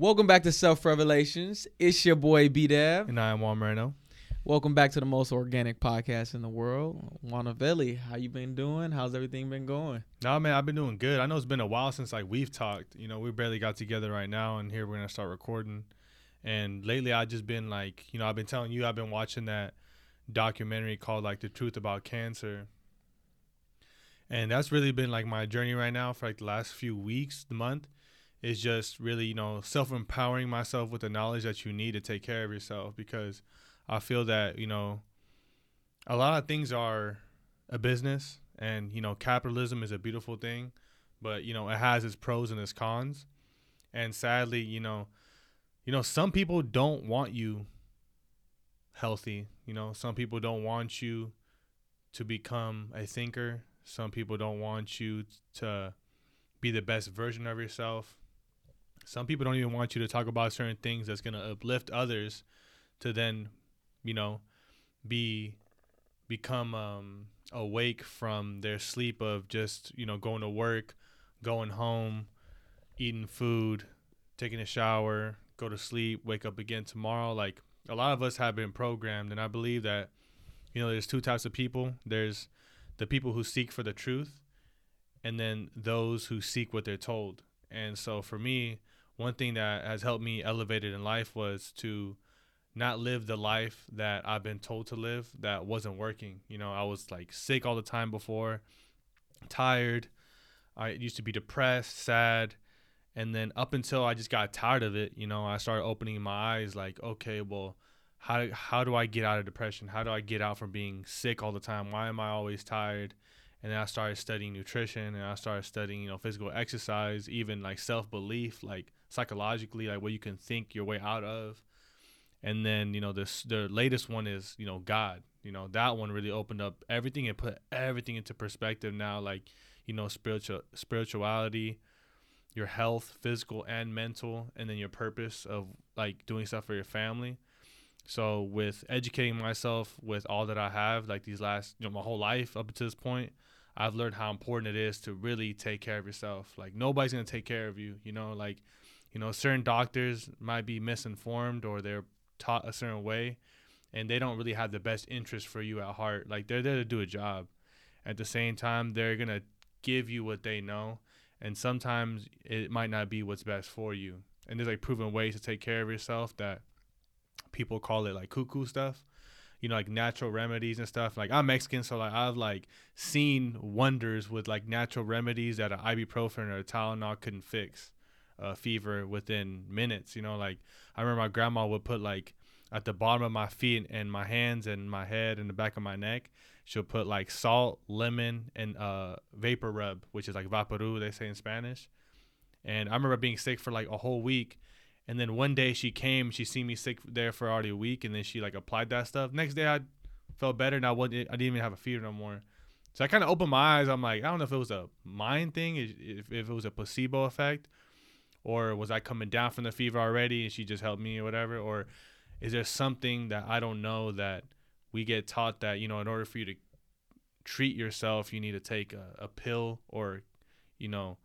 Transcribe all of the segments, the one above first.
Welcome back to Self Revelations. It's your boy B Dev. And I am Juan Moreno. Welcome back to the most organic podcast in the world. Juanavelli, how you been doing? How's everything been going? No, man, I've been doing good. I know it's been a while since like we've talked. You know, we barely got together right now, and here we're gonna start recording. And lately, I've just been like, you know, I've been telling you, I've been watching that documentary called like "The Truth About Cancer," and that's really been like my journey right now for like the last few weeks, the month is just really, you know, self empowering myself with the knowledge that you need to take care of yourself because I feel that, you know, a lot of things are a business and, you know, capitalism is a beautiful thing, but, you know, it has its pros and its cons. And sadly, you know, you know, some people don't want you healthy. You know, some people don't want you to become a thinker. Some people don't want you to be the best version of yourself some people don't even want you to talk about certain things that's going to uplift others to then you know be become um, awake from their sleep of just you know going to work going home eating food taking a shower go to sleep wake up again tomorrow. Like a lot of us have been programmed and i believe that you know there's two types of people. There's the people who seek for the truth and then those who seek what they're told. And so for me one thing that has helped me elevate it in life was to not live the life that I've been told to live that wasn't working. You know, I was like sick all the time before, tired. I used to be depressed, sad. And then up until I just got tired of it, you know, I started opening my eyes like, okay, well, how how do I get out of depression? How do I get out from being sick all the time? Why am I always tired? And then I started studying nutrition and I started studying, you know, physical exercise, even like self-belief, like psychologically, like what you can think your way out of. And then you know this the latest one is you know God. You know that one really opened up everything and put everything into perspective now. Like you know spiritual spirituality, your health, physical and mental, and then your purpose of like doing stuff for your family. So with educating myself with all that I have, like these last, you know, my whole life up to this point, I've learned how important it is to really take care of yourself. Like nobody's gonna take care of you. You know, like you know, certain doctors might be misinformed or they're taught a certain way and they don't really have the best interest for you at heart. Like they're there to do a job. At the same time, they're to give you what they know and sometimes it might not be what's best for you. And there's like proven ways to take care of yourself that people call it like cuckoo stuff you know like natural remedies and stuff like i'm mexican so like i've like seen wonders with like natural remedies that an ibuprofen or a tylenol couldn't fix uh, fever within minutes. You know, like I remember my grandma would put like at the bottom of my feet and my hands and my head and the back of my neck. She'll put like salt, lemon, and uh, vapor rub, which is like vaporu, they say in Spanish. And I remember being sick for like a whole week. And then one day she came, she seen me sick there for already a week, and then she like applied that stuff. Next day I felt better, and I wasn't, I didn't even have a fever no more. So I kind of opened my eyes. I'm like, I don't know if it was a mind thing, if, if it was a placebo effect, or was I coming down from the fever already and she just helped me or whatever? Or is there something that I don't know that we get taught that, you know, in order for you to treat yourself, you need to take a, a pill or, you know,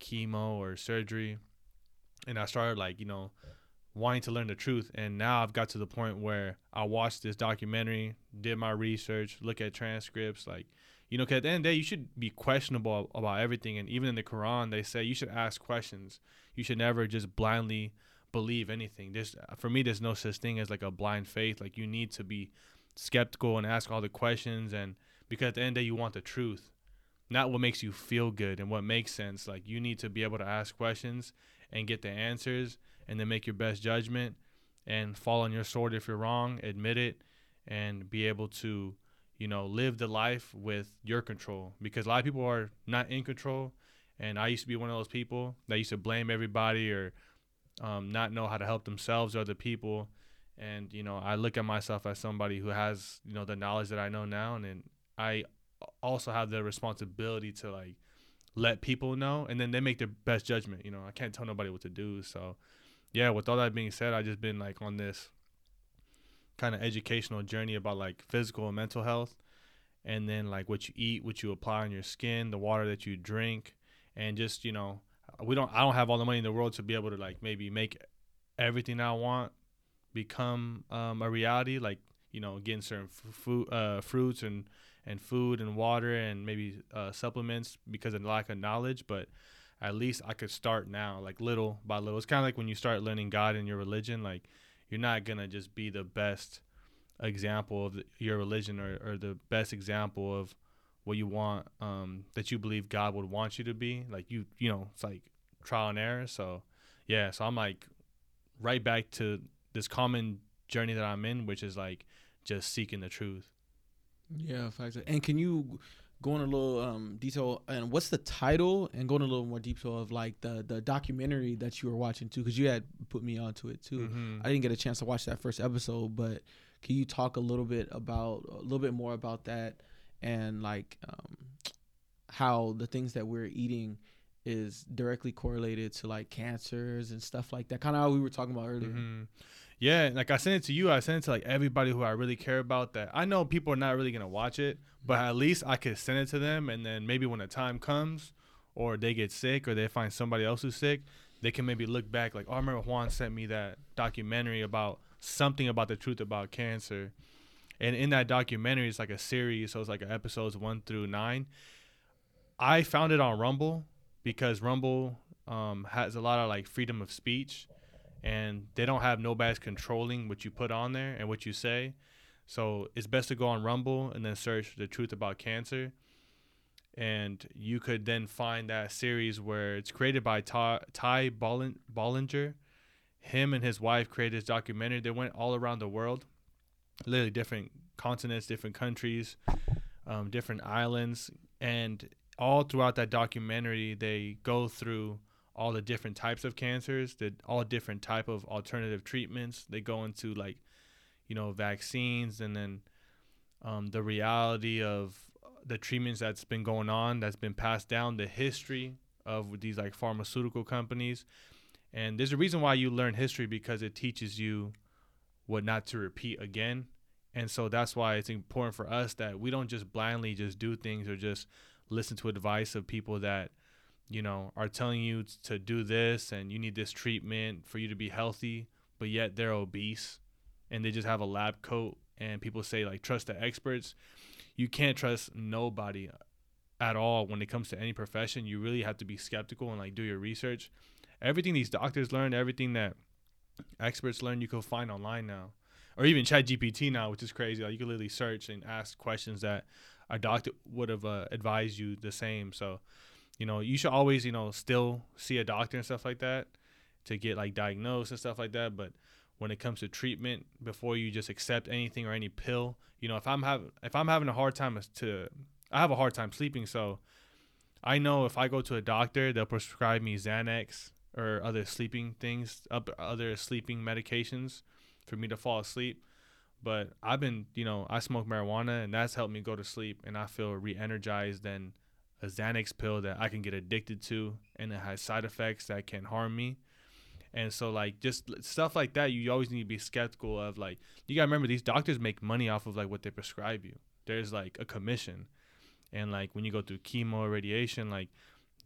chemo or surgery. And I started like, you know, wanting to learn the truth. And now I've got to the point where I watched this documentary, did my research, look at transcripts, like, you know, because at the end of the day, you should be questionable about everything. And even in the Quran, they say you should ask questions. You should never just blindly believe anything. There's, uh, for me, there's no such thing as like a blind faith. Like you need to be skeptical and ask all the questions. And because at the end of the day, you want the truth, not what makes you feel good and what makes sense. Like you need to be able to ask questions and get the answers and then make your best judgment and fall on your sword if you're wrong, admit it, and be able to you know, live the life with your control because a lot of people are not in control. And I used to be one of those people that used to blame everybody or um, not know how to help themselves or other people. And, you know, I look at myself as somebody who has, you know, the knowledge that I know now. And then I also have the responsibility to like let people know and then they make their best judgment. You know, I can't tell nobody what to do. So, yeah, with all that being said, I just been like on this kind of educational journey about like physical and mental health and then like what you eat what you apply on your skin the water that you drink and just you know we don't i don't have all the money in the world to be able to like maybe make everything I want become um, a reality. Like you know, getting certain f- food, uh, fruits and and food and water and maybe uh, supplements because of lack of knowledge. But at least I could start now, like little by little. It's kind of like when you start learning God and your religion. Like you're not gonna just be the best example of the, your religion or, or the best example of what you want um, that you believe God would want you to be. Like you, you know, it's like trial and error. So yeah, so I'm like right back to this common journey that I'm in, which is like just seeking the truth. Yeah, facts. And can you go in a little um, detail and what's the title and go in a little more detail of like the the documentary that you were watching too because you had put me onto it too. Mm-hmm. I didn't get a chance to watch that first episode, but can you talk a little bit about a little bit more about that and like um, how the things that we're eating is directly correlated to like cancers and stuff like that? Kind of how we were talking about earlier. Mm-hmm. Yeah, like I sent it to you. I sent it to like everybody who I really care about. That I know people are not really gonna watch it, but at least I could send it to them, and then maybe when the time comes, or they get sick, or they find somebody else who's sick, they can maybe look back like, oh, I remember Juan sent me that documentary about something about the truth about cancer, and in that documentary, it's like a series, so it's like episodes one through nine. I found it on Rumble because Rumble um, has a lot of like freedom of speech and they don't have nobody's controlling what you put on there and what you say. So it's best to go on Rumble and then search the truth about cancer. And you could then find that series where it's created by Ty, Ty Bollinger. Him and his wife created this documentary. They went all around the world, literally different continents, different countries, um, different islands. And all throughout that documentary, they go through all the different types of cancers, the all different type of alternative treatments. They go into like, you know, vaccines and then um, the reality of the treatments that's been going on, that's been passed down, the history of these like pharmaceutical companies. And there's a reason why you learn history because it teaches you what not to repeat again. And so that's why it's important for us that we don't just blindly just do things or just listen to advice of people that you know, are telling you to do this and you need this treatment for you to be healthy, but yet they're obese and they just have a lab coat and people say like trust the experts. You can't trust nobody at all when it comes to any profession. You really have to be skeptical and like do your research. Everything these doctors learn, everything that experts learn, you can find online now. Or even Chat GPT now, which is crazy. Like you can literally search and ask questions that a doctor would have uh, advised you the same. So you know, you should always, you know, still see a doctor and stuff like that to get like diagnosed and stuff like that. But when it comes to treatment, before you just accept anything or any pill, you know, if I'm having if I'm having a hard time to, I have a hard time sleeping, so I know if I go to a doctor, they'll prescribe me Xanax or other sleeping things, up other sleeping medications for me to fall asleep. But I've been, you know, I smoke marijuana and that's helped me go to sleep and I feel re-energized and a Xanax pill that I can get addicted to and it has side effects that can harm me. And so like just stuff like that, you always need to be skeptical of like you gotta remember these doctors make money off of like what they prescribe you. There's like a commission. And like when you go through chemo or radiation, like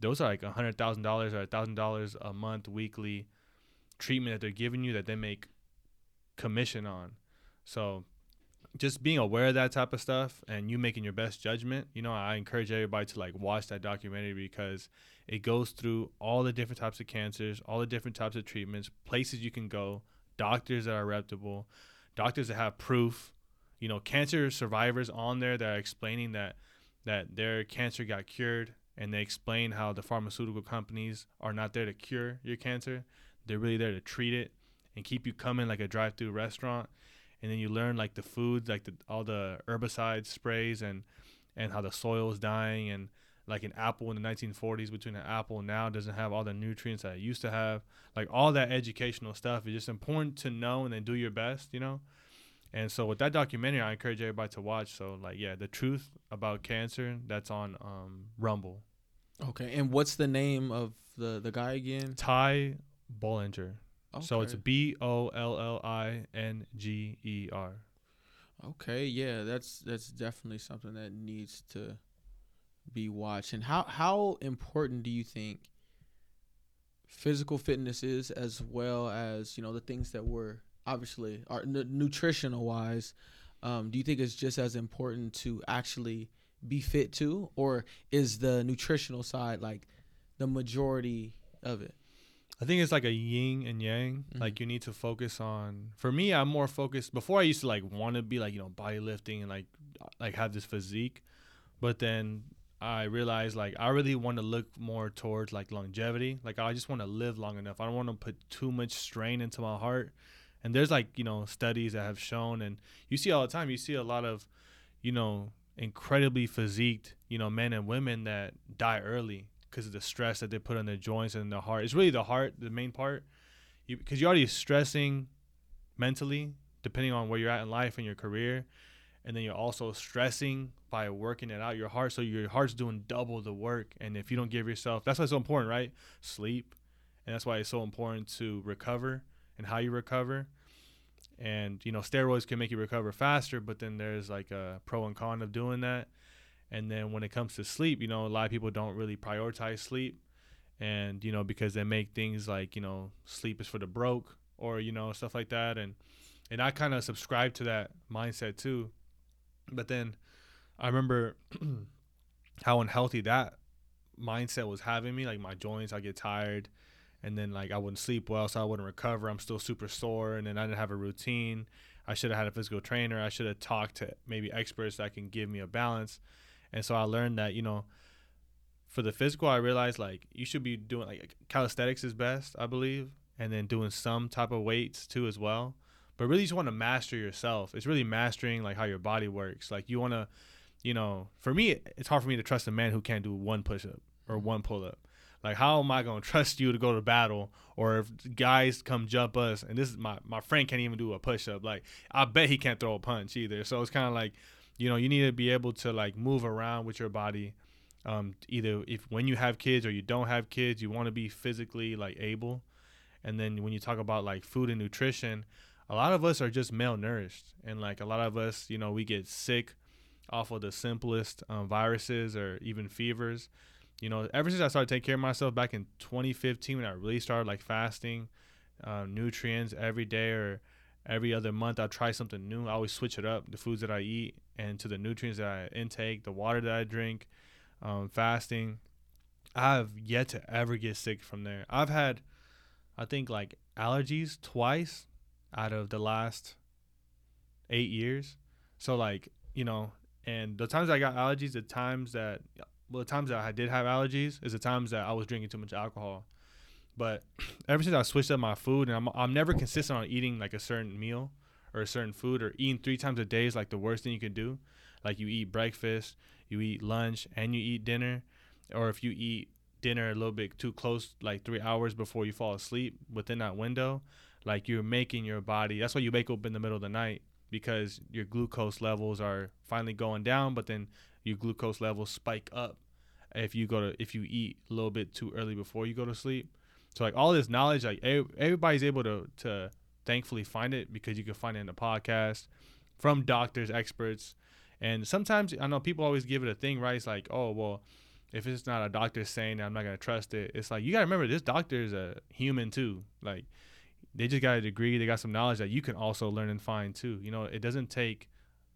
those are like a hundred thousand dollars or a thousand dollars a month weekly treatment that they're giving you that they make commission on. So just being aware of that type of stuff and you making your best judgment, you know, I encourage everybody to like watch that documentary because it goes through all the different types of cancers, all the different types of treatments, places you can go, doctors that are reputable, doctors that have proof, you know, cancer survivors on there that are explaining that that their cancer got cured and they explain how the pharmaceutical companies are not there to cure your cancer. They're really there to treat it and keep you coming like a drive-through restaurant and then you learn like the foods, like the, all the herbicide sprays and and how the soil is dying and like an apple in the 1940s between an apple now doesn't have all the nutrients that it used to have. Like all that educational stuff is just important to know and then do your best, you know. And so with that documentary, I encourage everybody to watch. So like yeah, the truth about cancer that's on um, Rumble. Okay, and what's the name of the the guy again? Ty Bollinger. Okay. So it's B O L L I N G E R. Okay, yeah, that's that's definitely something that needs to be watched. And how how important do you think physical fitness is, as well as you know the things that we're obviously are n- nutritional wise. Um, do you think it's just as important to actually be fit too, or is the nutritional side like the majority of it? I think it's like a yin and yang. Mhm. Like you need to focus on. For me, I'm more focused. Before I used to like want to be like you know bodybuilding and like like have this physique, but then I realized like I really want to look more towards like longevity. Like I just want to live long enough. I don't want to put too much strain into my heart. And there's like you know studies that have shown, and you see all the time. You see a lot of, you know, incredibly physiqued you know men and women that die early because of the stress that they put on their joints and their heart. It's really the heart, the main part, because you, are already stressing mentally, depending on where you're at in life and your career, and then you're also stressing by working it out your heart. So your heart's doing double the work, and if you don't give yourself, that's why it's so important, right? Sleep, and that's why it's so important to recover and how you recover. And you know, steroids can make you recover faster, but then there's like a pro and con of doing that and then when it comes to sleep, you know, a lot of people don't really prioritize sleep. And, you know, because they make things like, you know, sleep is for the broke or, you know, stuff like that. And and I kind of subscribe to that mindset too. But then I remember how unhealthy that mindset was having me. Like my joints, I get tired and then like I wouldn't sleep well, so I wouldn't recover. I'm still super sore, and then I didn't have a routine. I should have had a physical trainer. I should have talked to maybe experts that can give me a balance. And so I learned that, you know, for the physical, I realized like you should be doing like calisthenics is best, I believe, and then doing some type of weights too as well. But really, you just want to master yourself. It's really mastering like how your body works. Like you want to, you know, for me, it's hard for me to trust a man who can't do one push up or one pull up. Like, how am I gonna trust you to go to battle? Or if guys come jump us, and this is my my friend can't even do a push up. Like, I bet he can't throw a punch either. So it's kind of like you know you need to be able to like move around with your body um, either if when you have kids or you don't have kids you want to be physically like able. And then when you talk about like food and nutrition a lot of us are just malnourished. And like a lot of us you know we get sick off of the simplest um, viruses or even fevers. You know ever since i started taking care of myself back in 2015 when i really started like fasting uh, nutrients every day or every other month i try something new. I always switch it up the foods that i eat and to the nutrients that I intake, the water that I drink, um, fasting. I have yet to ever get sick from there. I've had, I think, like allergies twice out of the last eight years. So, like, you know, and the times I got allergies, the times that, well, the times that I did have allergies is the times that I was drinking too much alcohol. But ever since I switched up my food, and I'm, I'm never consistent on eating like a certain meal or a certain food or eating three times a day is like the worst thing you can do. Like you eat breakfast, you eat lunch, and you eat dinner. Or if you eat dinner a little bit too close, like three hours before you fall asleep within that window, like you're making your body. That's why you wake up in the middle of the night because your glucose levels are finally going down, but then your glucose levels spike up if you go to if you eat a little bit too early before you go to sleep. So like all this knowledge, like everybody's able to to thankfully find it because you can find it in the podcast from doctors, experts. And sometimes I know people always give it a thing, right? It's like, oh, well, if it's not a doctor saying I'm not going to trust it. It's like, you got to remember this doctor is a human too. Like, they just got a degree, they got some knowledge that you can also learn and find too. You know, it doesn't take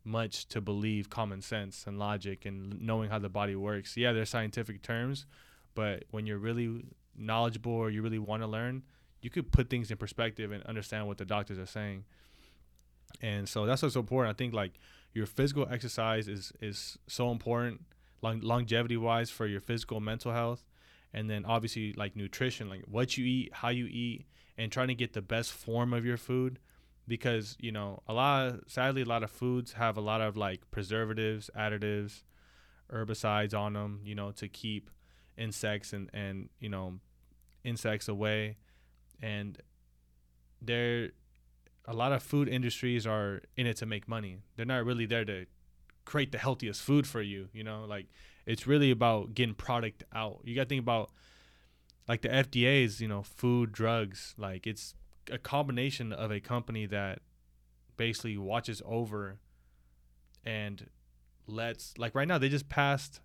much to believe common sense and logic and knowing how the body works. Yeah, there's scientific terms, but when you're really knowledgeable or you really want to learn, you could put things in perspective and understand what the doctors are saying. And so that's what's important. I think like your physical exercise is is so important, long, longevity wise for your physical mental health, and then obviously like nutrition, like what you eat, how you eat, and trying to get the best form of your food, because you know a lot of sadly a lot of foods have a lot of like preservatives, additives, herbicides on them, you know, to keep insects and and you know insects away and there a lot of food industries are in it to make money. They're not really there to create the healthiest food for you, you know? Like it's really about getting product out. You got to think about like the FDA's, you know, food, drugs, like it's a combination of a company that basically watches over and lets like right now they just passed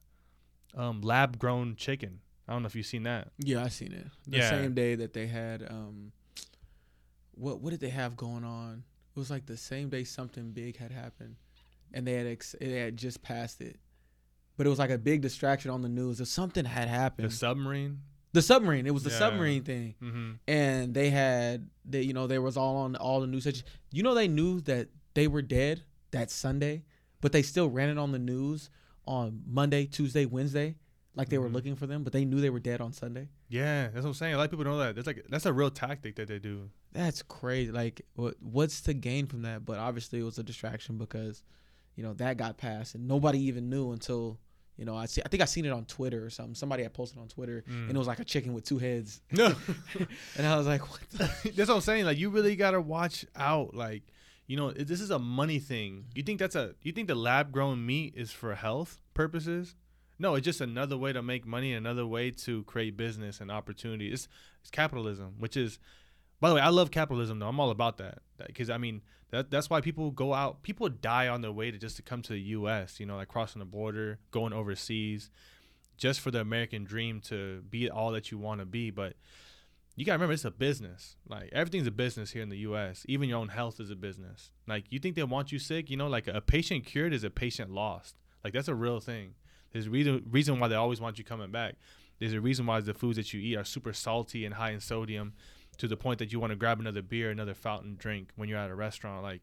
um, lab grown chicken I don't know if you've seen that. Yeah, I seen it. The Yeah. same day that they had um what what did they have going on? It was like the same day something big had happened and they had ex- they had just passed it. But it was like a big distraction on the news. Or something had happened. The submarine. The submarine. It was the Yeah. submarine thing. Mm-hmm. And they had they you know, they was all on all the news. You know they knew that they were dead that Sunday, but they still ran it on the news on Monday, Tuesday, Wednesday. Like they were Mhm. looking for them, but they knew they were dead on Sunday. Yeah, that's what I'm saying. A lot of people know that. That's like that's a real tactic that they do. That's crazy. Like, what what's to gain from that? But obviously, it was a distraction because, you know, that got passed, and nobody even knew until, you know, I see. I think I seen it on Twitter or something. Somebody had posted on Twitter, Mm. and it was like a chicken with two heads, No, and I was like, what? The? that's what I'm saying. Like you really gotta watch out. Like you know, this is a money thing. You think that's a? You think the lab grown meat is for health purposes? No, it's just another way to make money, another way to create business and opportunity. It's it's capitalism, which is, by the way, I love capitalism though. I'm all about that because I mean that that's why people go out. People die on their way to just to come to the U.S. You know, like crossing the border, going overseas, just for the American dream to be all that you want to be. But you gotta remember, it's a business. Like everything's a business here in the U.S. Even your own health is a business. Like you think they want you sick, you know, like a patient cured is a patient lost. Like that's a real thing. There's a reason reason why they always want you coming back. There's a reason why the foods that you eat are super salty and high in sodium, to the point that you want to grab another beer, another fountain drink when you're at a restaurant. Like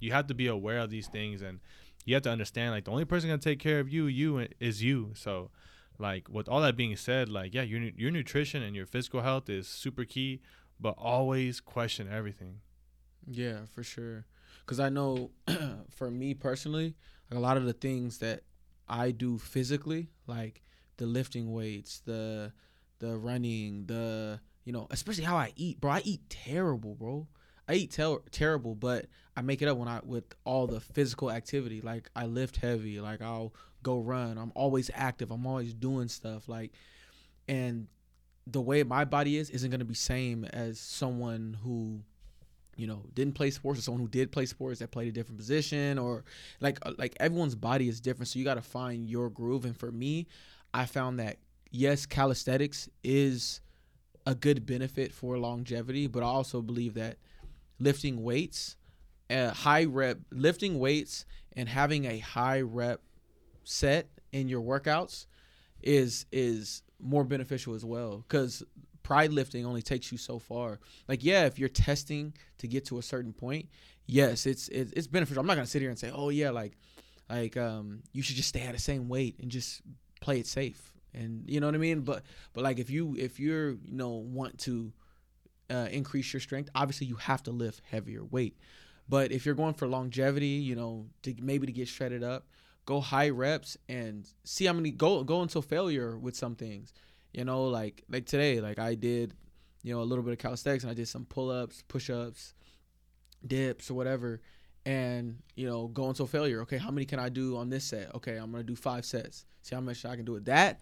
you have to be aware of these things, and you have to understand like the only person gonna take care of you, you is you. So like with all that being said, like yeah, your your nutrition and your physical health is super key, but always question everything. Yeah, for sure. Because I know, for me personally, like a lot of the things that I do physically, like the lifting weights, the the running, the you know, especially how I eat, bro. I eat terrible, bro. I eat ter- terrible, but I make it up when I with all the physical activity. Like I lift heavy, like I'll go run. I'm always active. I'm always doing stuff. Like, and the way my body is isn't gonna be same as someone who you know didn't play sports or someone who did play sports that played a different position or like uh, like everyone's body is different so you got to find your groove. And for me i found that yes calisthenics is a good benefit for longevity but i also believe that lifting weights uh, high rep lifting weights and having a high rep set in your workouts is is more beneficial as well. Because pride lifting only takes you so far. Like yeah if you're testing to get to a certain point yes it's it's, it's beneficial. I'm not gonna sit here and say oh yeah like like um you should just stay at the same weight and just play it safe. And you know what i mean? But but like if you if you're you know want to uh, increase your strength obviously you have to lift heavier weight. But if you're going for longevity you know to maybe to get shredded up go high reps and see how many go go until failure with some things you know like like today like i did you know a little bit of calisthenics and i did some pull-ups push-ups dips or whatever. And you know go until failure. Okay how many can i do on this set? Okay i'm gonna do five sets. See how much i can do with that?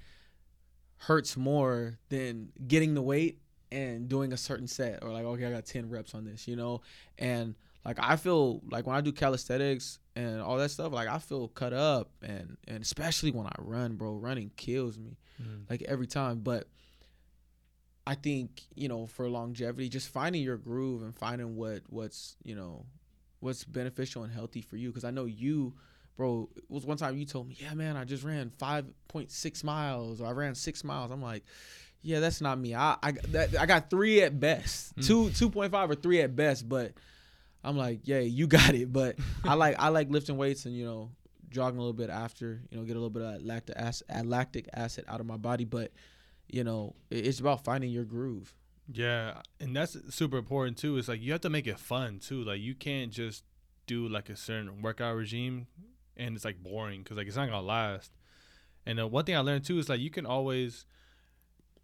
Hurts more than getting the weight and doing a certain set or like okay i got 10 reps on this you know? And like i feel like when i do calisthenics and all that stuff like i feel cut up and and especially when i run bro running kills me like every time. But i think you know for longevity just finding your groove and finding what what's you know what's beneficial and healthy for you. Because i know you bro it was one time you told me yeah man i just ran 5.6 miles or i ran six miles. I'm like yeah that's not me. I i, that, I got three at best. Mm. two 2.5 or three at best but i'm like yeah you got it but i like i like lifting weights and you know jogging a little bit after you know get a little bit of lactic acid, lactic acid out of my body but you know it's about finding your groove Yeah, and that's super important too. It's like you have to make it fun too. Like you can't just do like a certain workout regime and it's like boring because like it's not gonna last. And uh, one thing I learned too is like you can always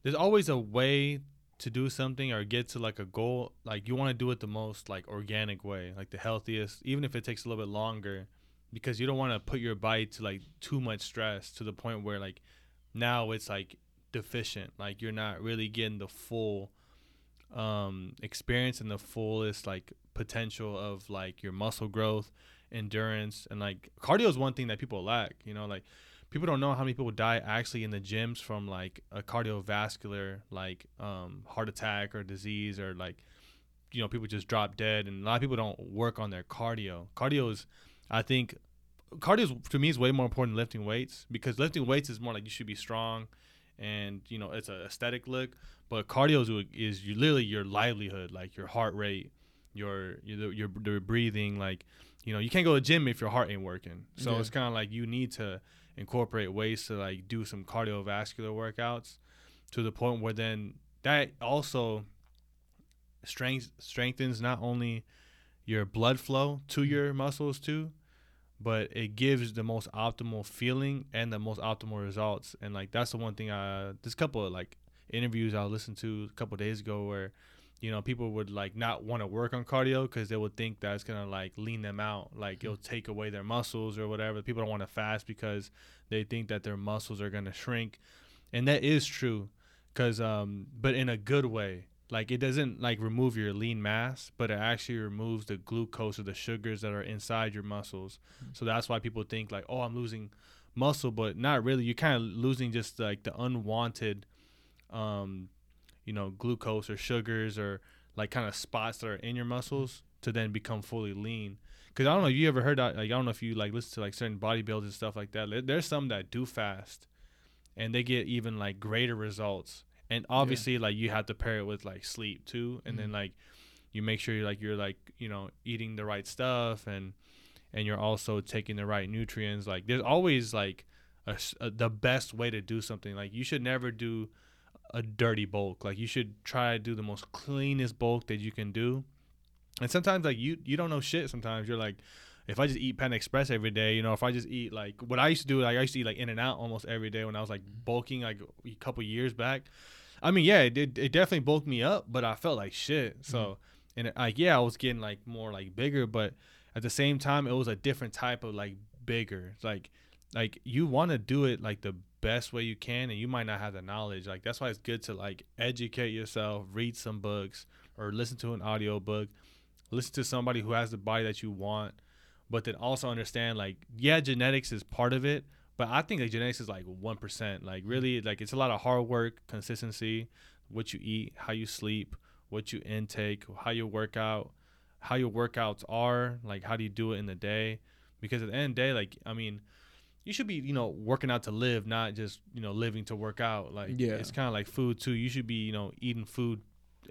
there's always a way to do something or get to like a goal. Like you want to do it the most like organic way, like the healthiest, even if it takes a little bit longer, because you don't want to put your body to like too much stress to the point where like now it's like deficient. Like you're not really getting the full um experience and the fullest like potential of like your muscle growth endurance and like cardio is one thing that people lack you know like people don't know how many people die actually in the gyms from like a cardiovascular like um, heart attack or disease or like you know people just drop dead. And a lot of people don't work on their cardio. Cardio is i think cardio is, to me is way more important than lifting weights because lifting weights is more like you should be strong and you know it's an aesthetic look. But cardio is, is you literally your livelihood like your heart rate your your, your, your breathing. Like you know you can't go to the gym if your heart ain't working. So yeah. it's kind of like you need to incorporate ways to like do some cardiovascular workouts to the point where then that also strength strengthens not only your blood flow to mm-hmm. your muscles too but it gives the most optimal feeling and the most optimal results and like that's the one thing i this couple of like interviews i listened to a couple days ago where you know people would like not want to work on cardio because they would think that it's gonna like lean them out. Like it'll take away their muscles or whatever. People don't want to fast because they think that their muscles are gonna shrink. And that is true because um but in a good way. Like it doesn't like remove your lean mass but it actually removes the glucose or the sugars that are inside your muscles. Mm-hmm. so that's why people think like oh i'm losing muscle but not really. You're kind of losing just like the unwanted um you know glucose or sugars or like kind of spots that are in your muscles to then become fully lean. Because I don't know if you ever heard that. Like I don't know if you like listen to like certain bodybuilders and stuff like that. There's some that do fast, and they get even like greater results. And obviously, yeah. like you have to pair it with like sleep too, and mm-hmm. then like you make sure you're like you're like you know eating the right stuff and and you're also taking the right nutrients. Like there's always like a, a, the best way to do something. Like you should never do a dirty bulk. Like you should try to do the most cleanest bulk that you can do. And sometimes like you you don't know shit. Sometimes you're like, if I just eat Pan Express every day, you know, if I just eat like what I used to do, like I used to eat like In-N-Out almost every day when I was like bulking like a couple years back. I mean, yeah, it did. It definitely bulked me up, but I felt like shit. So, mm-hmm. and it, like, yeah, I was getting like more like bigger, but at the same time, it was a different type of like bigger. It's like, like you want to do it like the best way you can and you might not have the knowledge. Like that's why it's good to like educate yourself read some books or listen to an audio book listen to somebody who has the body that you want but then also understand like yeah genetics is part of it but i think like genetics is like 1% like really like it's a lot of hard work consistency what you eat how you sleep what you intake how you work out how your workouts are like how do you do it in the day? Because at the end of the day like i mean you should be you know working out to live not just you know living to work out. Like yeah. it's kind of like food too. You should be you know eating food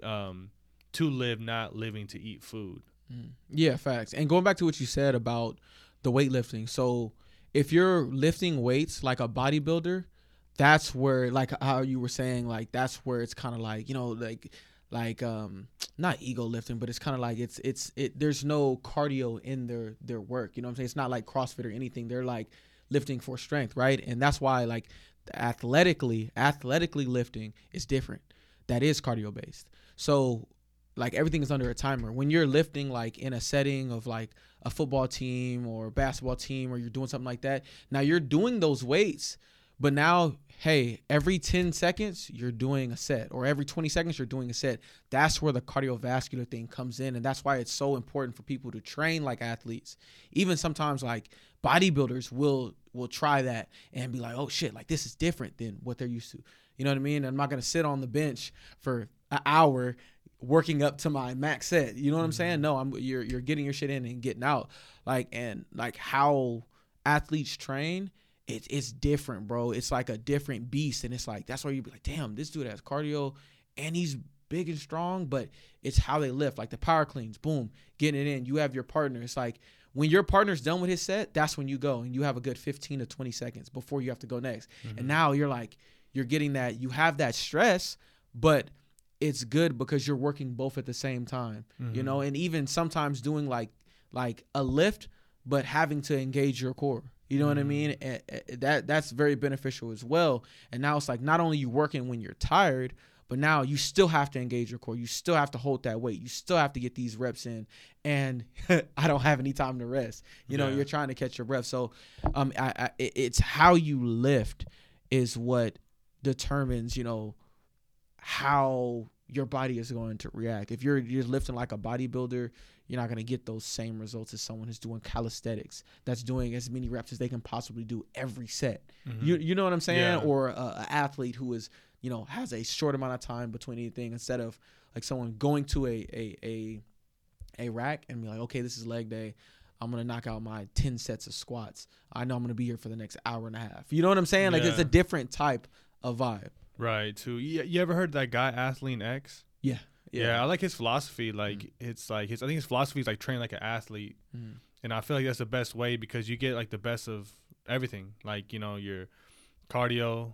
um to live not living to eat food. Mm. yeah facts. And going back to what you said about the weightlifting so if you're lifting weights like a bodybuilder that's where like how you were saying like that's where it's kind of like you know like like um not ego lifting but it's kind of like it's it's it there's no cardio in their their work. You know what i'm saying? It's not like crossfit or anything. They're like lifting for strength, right? And that's why like athletically, athletically lifting is different. That is cardio based. So like everything is under a timer. When you're lifting like in a setting of like a football team or basketball team or you're doing something like that, now you're doing those weights, but now hey, every 10 seconds you're doing a set or every 20 seconds you're doing a set. That's where the cardiovascular thing comes in and that's why it's so important for people to train like athletes. Even sometimes like bodybuilders will will try that and be like, oh shit, like this is different than what they're used to. You know what I mean? I'm not gonna sit on the bench for an hour working up to my max set. You know what mm-hmm. I'm saying? No, I'm you're you're getting your shit in and getting out. Like and like how athletes train, it's it's different, bro. It's like a different beast. And it's like that's why you be like, damn, this dude has cardio and he's big and strong, but it's how they lift. Like the power cleans, boom, getting it in. You have your partner. It's like when your partner's done with his set, that's when you go and you have a good 15 to 20 seconds before you have to go next. Mm-hmm. And now you're like, you're getting that, you have that stress, but it's good because you're working both at the same time, mm-hmm. you know, and even sometimes doing like, like a lift, but having to engage your core. You know mm-hmm. what I mm-hmm. mean? And, and that that's very beneficial as well. And now it's like not only you working when you're tired, but now you still have to engage your core. You still have to hold that weight. You still have to get these reps in. And I don't have any time to rest. You know, yeah. you're trying to catch your breath. So, um, I, I, it's how you lift is what determines, you know, how your body is going to react. If you're you're lifting like a bodybuilder, you're not going to get those same results as someone who's doing calisthenics that's doing as many reps as they can possibly do every set. Mm-hmm. You you know what I'm saying? Yeah. Or a, a athlete who is you know has a short amount of time between anything instead of like someone going to a a a, a rack and be like, okay, this is leg day. I'm gonna knock out my ten sets of squats. I know I'm gonna be here for the next hour and a half. You know what I'm saying? Like it's a different type of vibe. Right. Too. You, you ever heard that guy Athlean X? Yeah. Yeah. I like his philosophy. Like it's like his. I think his philosophy is like train like an athlete, Mhm. and I feel like that's the best way because you get like the best of everything. Like you know your cardio,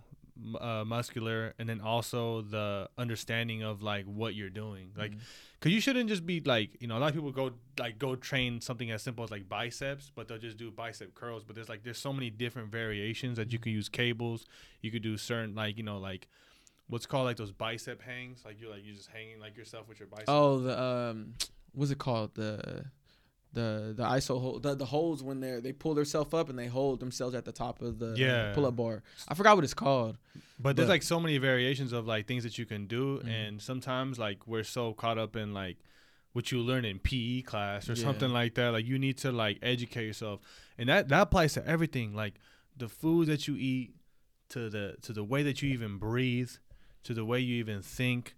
uh, muscular, and then also the understanding of like what you're doing. Like, Mhm. cause you shouldn't just be like you know a lot of people go like go train something as simple as like biceps, but they'll just do bicep curls. But there's like there's so many different variations that you can use cables. You could do certain like you know like what's called like those bicep hangs. Like you're like you're just hanging like yourself with your bicep. Oh, the um, what's it called? The the the ISO hold the, the holds when they're they pull themselves up and they hold themselves at the top of the Yeah. pull up bar. I forgot what it's called. But there's like so many variations of like things that you can do, Mhm. and sometimes like we're so caught up in like what you learn in PE class or Yeah. something like that. Like you need to like educate yourself, and that that applies to everything. Like the food that you eat, to the to the way that you even breathe, to the way you even think,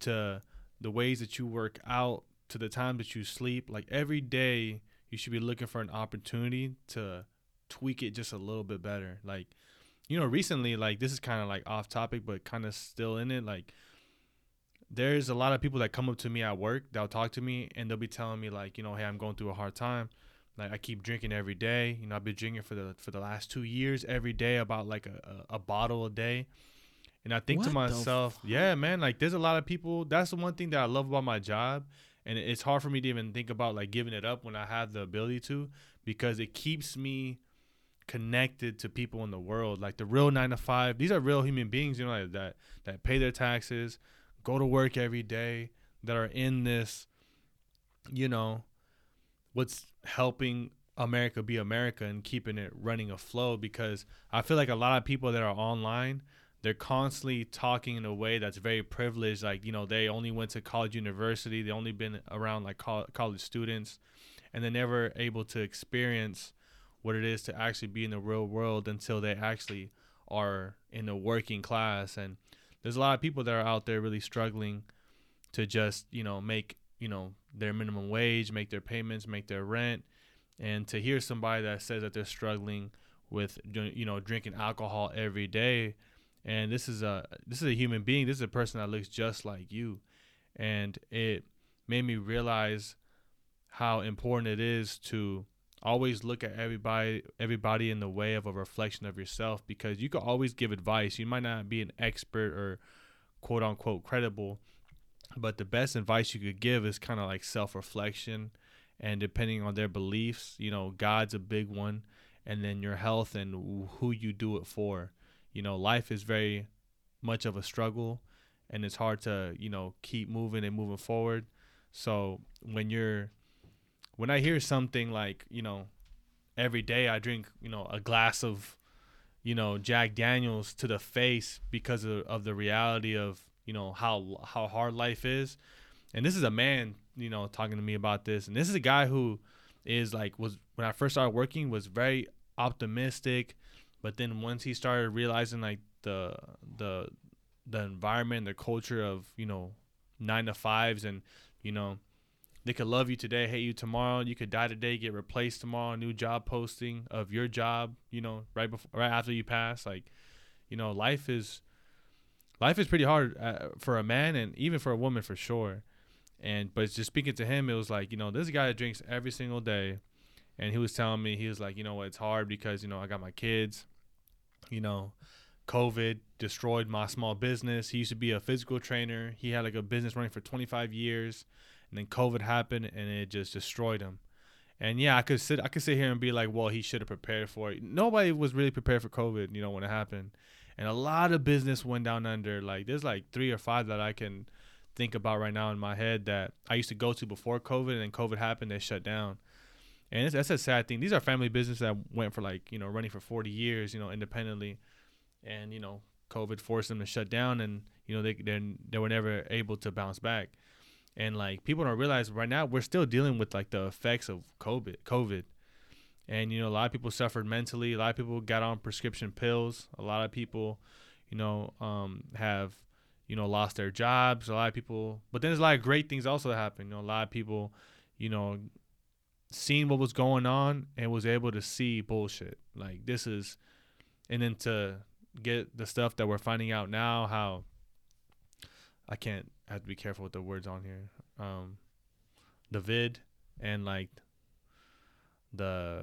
to the ways that you work out, to the time that you sleep. Like every day, you should be looking for an opportunity to tweak it just a little bit better. Like you know, recently, like this is kind of like off topic, but kind of still in it. Like, there's a lot of people that come up to me at work, they'll talk to me, and they'll be telling me like, you know, hey, I'm going through a hard time. Like, I keep drinking every day. You know, I've been drinking for the for the last two years every day, about like a, a, a bottle a day. And I think to What the myself, yeah, man, like there's a lot of people. That's the one thing that I love about my job, and it's hard for me to even think about like giving it up when I have the ability to, because it keeps me connected to people in the world. Like the real nine to five these are real human beings you know like that that pay their taxes go to work every day that are in this you know what's helping america be america and keeping it running afloat because i feel like a lot of people that are online they're constantly talking in a way that's very privileged like you know they only went to college university they only been around like col- college students and they're never able to experience what it is to actually be in the real world until they actually are in the working class and there's a lot of people that are out there really struggling to just you know make you know their minimum wage make their payments make their rent and to hear somebody that says that they're struggling with you know drinking alcohol every day and this is a this is a human being. This is a person that looks just like you. And it made me realize how important it is to always look at everybody everybody in the way of a reflection of yourself because you can always give advice. You might not be an expert or quote unquote credible but the best advice you could give is kind of like self-reflection. And depending on their beliefs you know god's a big one and then your health and who you do it for you know life is very much of a struggle and it's hard to you know keep moving and moving forward so when you're when I hear something like, you know, every day I drink, you know, a glass of, you know, Jack Daniels to the face because of, of the reality of, you know, how how hard life is. And this is a man, you know, talking to me about this. And this is a guy who is like was when I first started working was very optimistic, but then once he started realizing like the the the environment, the culture of, you know, 9 to 5s and, you know, they could love you today, hate you tomorrow. You could die today, get replaced tomorrow. New job posting of your job, you know, right before, right after you pass. Like, you know, life is, life is pretty hard uh, for a man and even for a woman for sure. And but just speaking to him, it was like, you know, this guy drinks every single day, and he was telling me he was like, you know, it's hard because you know I got my kids, you know, COVID destroyed my small business. He used to be a physical trainer. He had like a business running for 25 years and then COVID happened and it just destroyed him. And yeah, I could sit I could sit here and be like, well, he should have prepared for it. Nobody was really prepared for COVID, you know, when it happened. And a lot of business went down under. Like there's like three or five that I can think about right now in my head that I used to go to before COVID and then COVID happened, they shut down. And that's a sad thing. These are family businesses that went for like, you know, running for 40 years, you know, independently. And, you know, COVID forced them to shut down, and you know they they they were never able to bounce back. And like people don't realize right now we're still dealing with like the effects of COVID. COVID, and you know a lot of people suffered mentally. A lot of people got on prescription pills. A lot of people, you know, um, have you know lost their jobs. A lot of people, but then there's a lot of great things also that happen. You know, a lot of people, you know, seen what was going on and was able to see bullshit. Like this is, and then to get the stuff that we're finding out now, how I can't I have to be careful with the words on here. Um, the vid and like the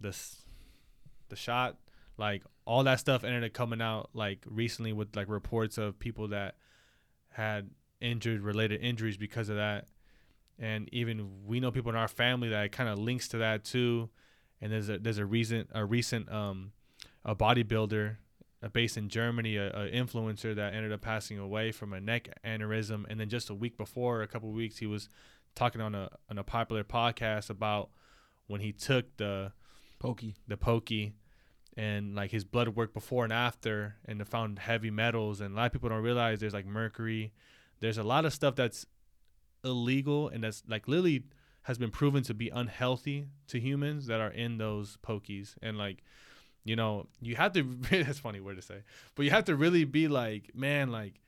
the the shot, like all that stuff ended up coming out like recently with like reports of people that had injured related injuries because of that and even we know people in our family that kind of links to that too. And there's a there's a recent a recent um a bodybuilder uh, based in Germany, a, a, influencer that ended up passing away from a neck aneurysm, and then just a week before, a couple weeks, he was talking on a on a popular podcast about when he took the pokey. the pokey and like his blood work before and after and they found heavy metals. And a lot of people don't realize there's like mercury. There's a lot of stuff that's illegal and that's like literally has been proven to be unhealthy to humans that are in those pokies. And like you know you have to that's funny word to say but you have to really be like man like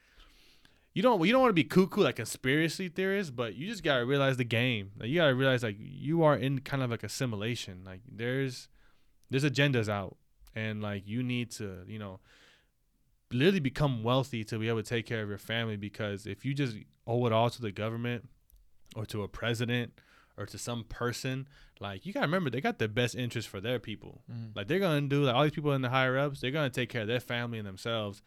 you don't you don't want to be cuckoo like conspiracy theorists but you just gotta realize the game. Like you gotta realize like you are in kind of like a simulation like there's there's agendas out and like you need to you know literally become wealthy to be able to take care of your family because if you just owe it all to the government or to a president or to some person, like you gotta remember they got the best interest for their people. Mm-hmm. Like they're gonna do like all these people in the higher ups, they're gonna take care of their family and themselves.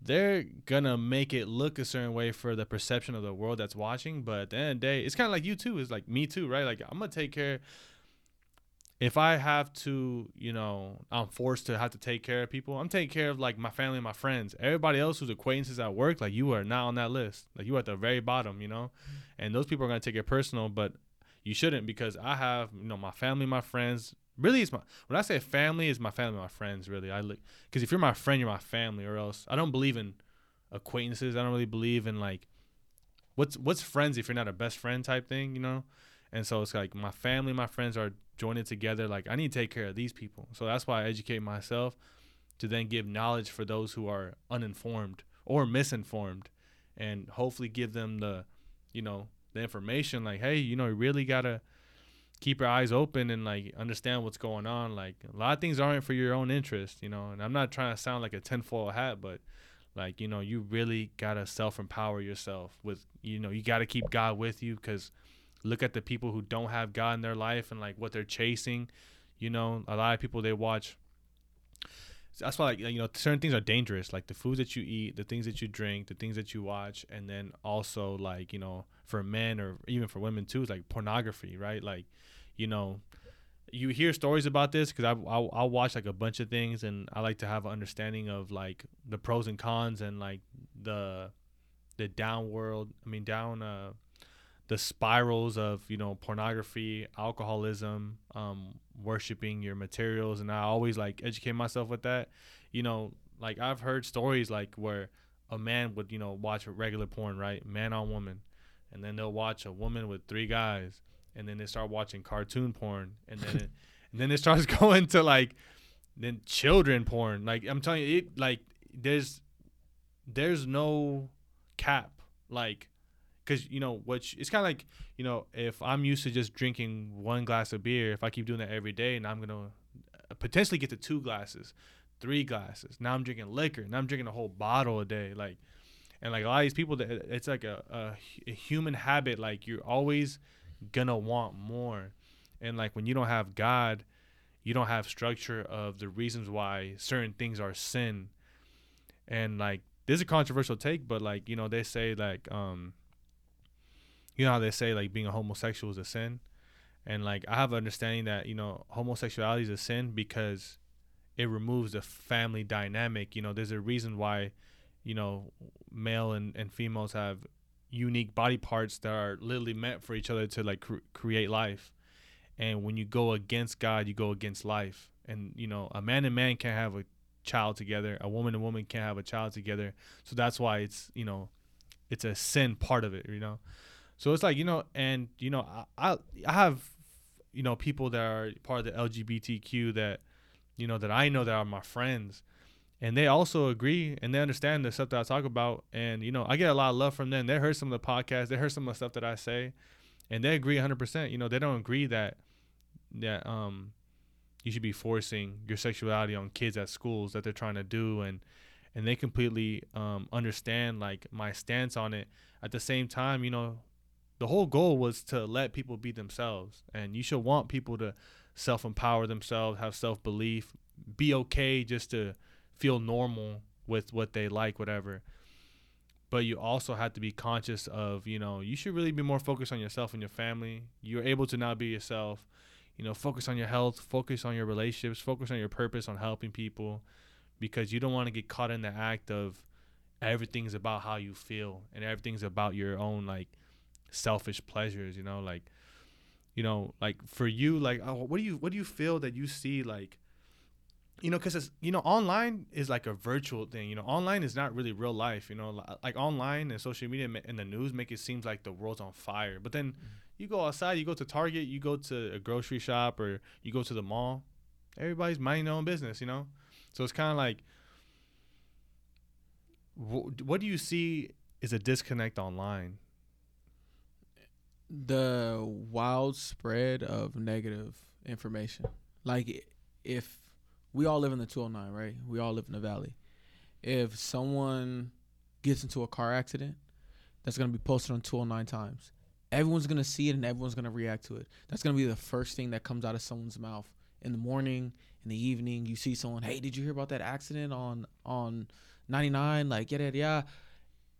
They're gonna make it look a certain way for the perception of the world that's watching, but at the end of the day, it's kind of like you too. It's like me too, right? Like I'm gonna take care if I have to, you know, I'm forced to have to take care of people, I'm taking care of like my family and my friends. Everybody else who's acquaintances at work, like you are not on that list. Like you are at the very bottom, you know? Mm-hmm. And those people are gonna take it personal, but you shouldn't because I have, you know, my family, my friends. Really, it's my when I say family, is my family, my friends. Really, I look because if you're my friend, you're my family, or else I don't believe in acquaintances. I don't really believe in like what's what's friends if you're not a best friend type thing, you know. And so it's like my family, my friends are joining together. Like I need to take care of these people. So that's why I educate myself to then give knowledge for those who are uninformed or misinformed, and hopefully give them the, you know, the information. Like, hey, you know, you really gotta keep your eyes open and like understand what's going on. Like a lot of things aren't for your own interest, you know. And I'm not trying to sound like a tinfoil hat, but like you know, you really gotta self empower yourself with, you know, you gotta keep God with you because look at the people who don't have God in their life and like what they're chasing. You know, a lot of people they watch. That's why like you know certain things are dangerous, like the foods that you eat, the things that you drink, the things that you watch, and then also like you know for men or even for women too, it's like pornography, right? Like, you know, you hear stories about this because I I'll watch like a bunch of things and I like to have an understanding of like the pros and cons and like the the down world. I mean down uh the spirals of you know pornography, alcoholism, um, worshiping your materials, and I always like educate myself with that. You know, like I've heard stories like where a man would you know watch regular porn, right, man on woman, and then they'll watch a woman with three guys, and then they start watching cartoon porn, and then it, and then it starts going to like then children porn. Like I'm telling you, it like there's there's no cap like because you know what it's kind of like you know if i'm used to just drinking one glass of beer if i keep doing that every day and i'm gonna uh, potentially get to two glasses three glasses now i'm drinking liquor now i'm drinking a whole bottle a day like and like a lot of these people that it's like a, a, a human habit like you're always gonna want more and like when you don't have god you don't have structure of the reasons why certain things are sin and like this is a controversial take but like you know they say like um you know how they say like being a homosexual is a sin and like i have an understanding that you know homosexuality is a sin because it removes the family dynamic you know there's a reason why you know male and, and females have unique body parts that are literally meant for each other to like cr- create life and when you go against god you go against life and you know a man and man can't have a child together. A woman and woman can't have a child together. So that's why it's you know, it's a sin part of it. You know, so it's like you know, and you know, I I, I have you know people that are part of the LGBTQ that you know that I know that are my friends and they also agree and they understand the stuff that I talk about. And you know, I get a lot of love from them. They heard some of the podcasts, they heard some of the stuff that I say, and they agree 100%. You know, they don't agree that that um you should be forcing your sexuality on kids at schools that they're trying to do, and and they completely um, understand like my stance on it. At the same time, you know, the whole goal was to let people be themselves, and you should want people to self empower themselves, have self belief, be okay just to feel normal with what they like, whatever. But you also have to be conscious of, you know, you should really be more focused on yourself and your family. You're able to now be yourself. You know, focus on your health, focus on your relationships, focus on your purpose, on helping people, because you don't want to get caught in the act of everything's about how you feel and everything's about your own like selfish pleasures. You know, like, you know, like for you, like, oh, what do you what do you feel that you see like you know, because it's you know, online is like a virtual thing. You know, online is not really real life. You know, like online and social media and the news make it seem like the world's on fire. But then mm-hmm. you go outside, you go to Target, you go to a grocery shop, or you go to the mall. Everybody's minding their own business. You know, so it's kind of like, wh- what do you see is a disconnect online? The wild spread of negative information. Like if we all live in the 209, right? We all live in the valley. If someone gets into a car accident, that's going to be posted on 209 times. Everyone's going to see it and everyone's going to react to it. That's going to be the first thing that comes out of someone's mouth in the morning, in the evening. You see someone, "Hey, did you hear about that accident on on 99?" Like, yeah, yeah, yeah.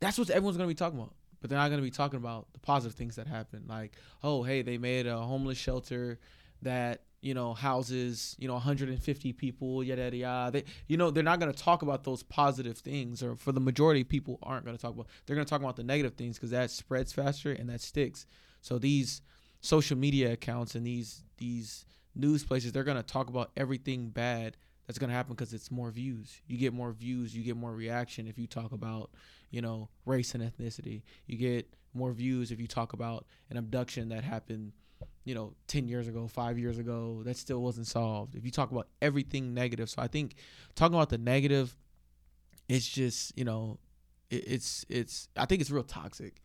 That's what everyone's going to be talking about. But they're not going to be talking about the positive things that happen. Like, "Oh, hey, they made a homeless shelter that you know, houses, you know, 150 people, yada yada yada. They, you know, they're not going to talk about those positive things, or for the majority of people, aren't going to talk about. They're going to talk about the negative things because that spreads faster and that sticks. So these social media accounts and these these news places, they're going to talk about everything bad that's going to happen because it's more views. You get more views, you get more reaction if you talk about, you know, race and ethnicity. You get more views if you talk about an abduction that happened you know 10 years ago 5 years ago that still wasn't solved if you talk about everything negative so i think talking about the negative it's just you know it, it's it's i think it's real toxic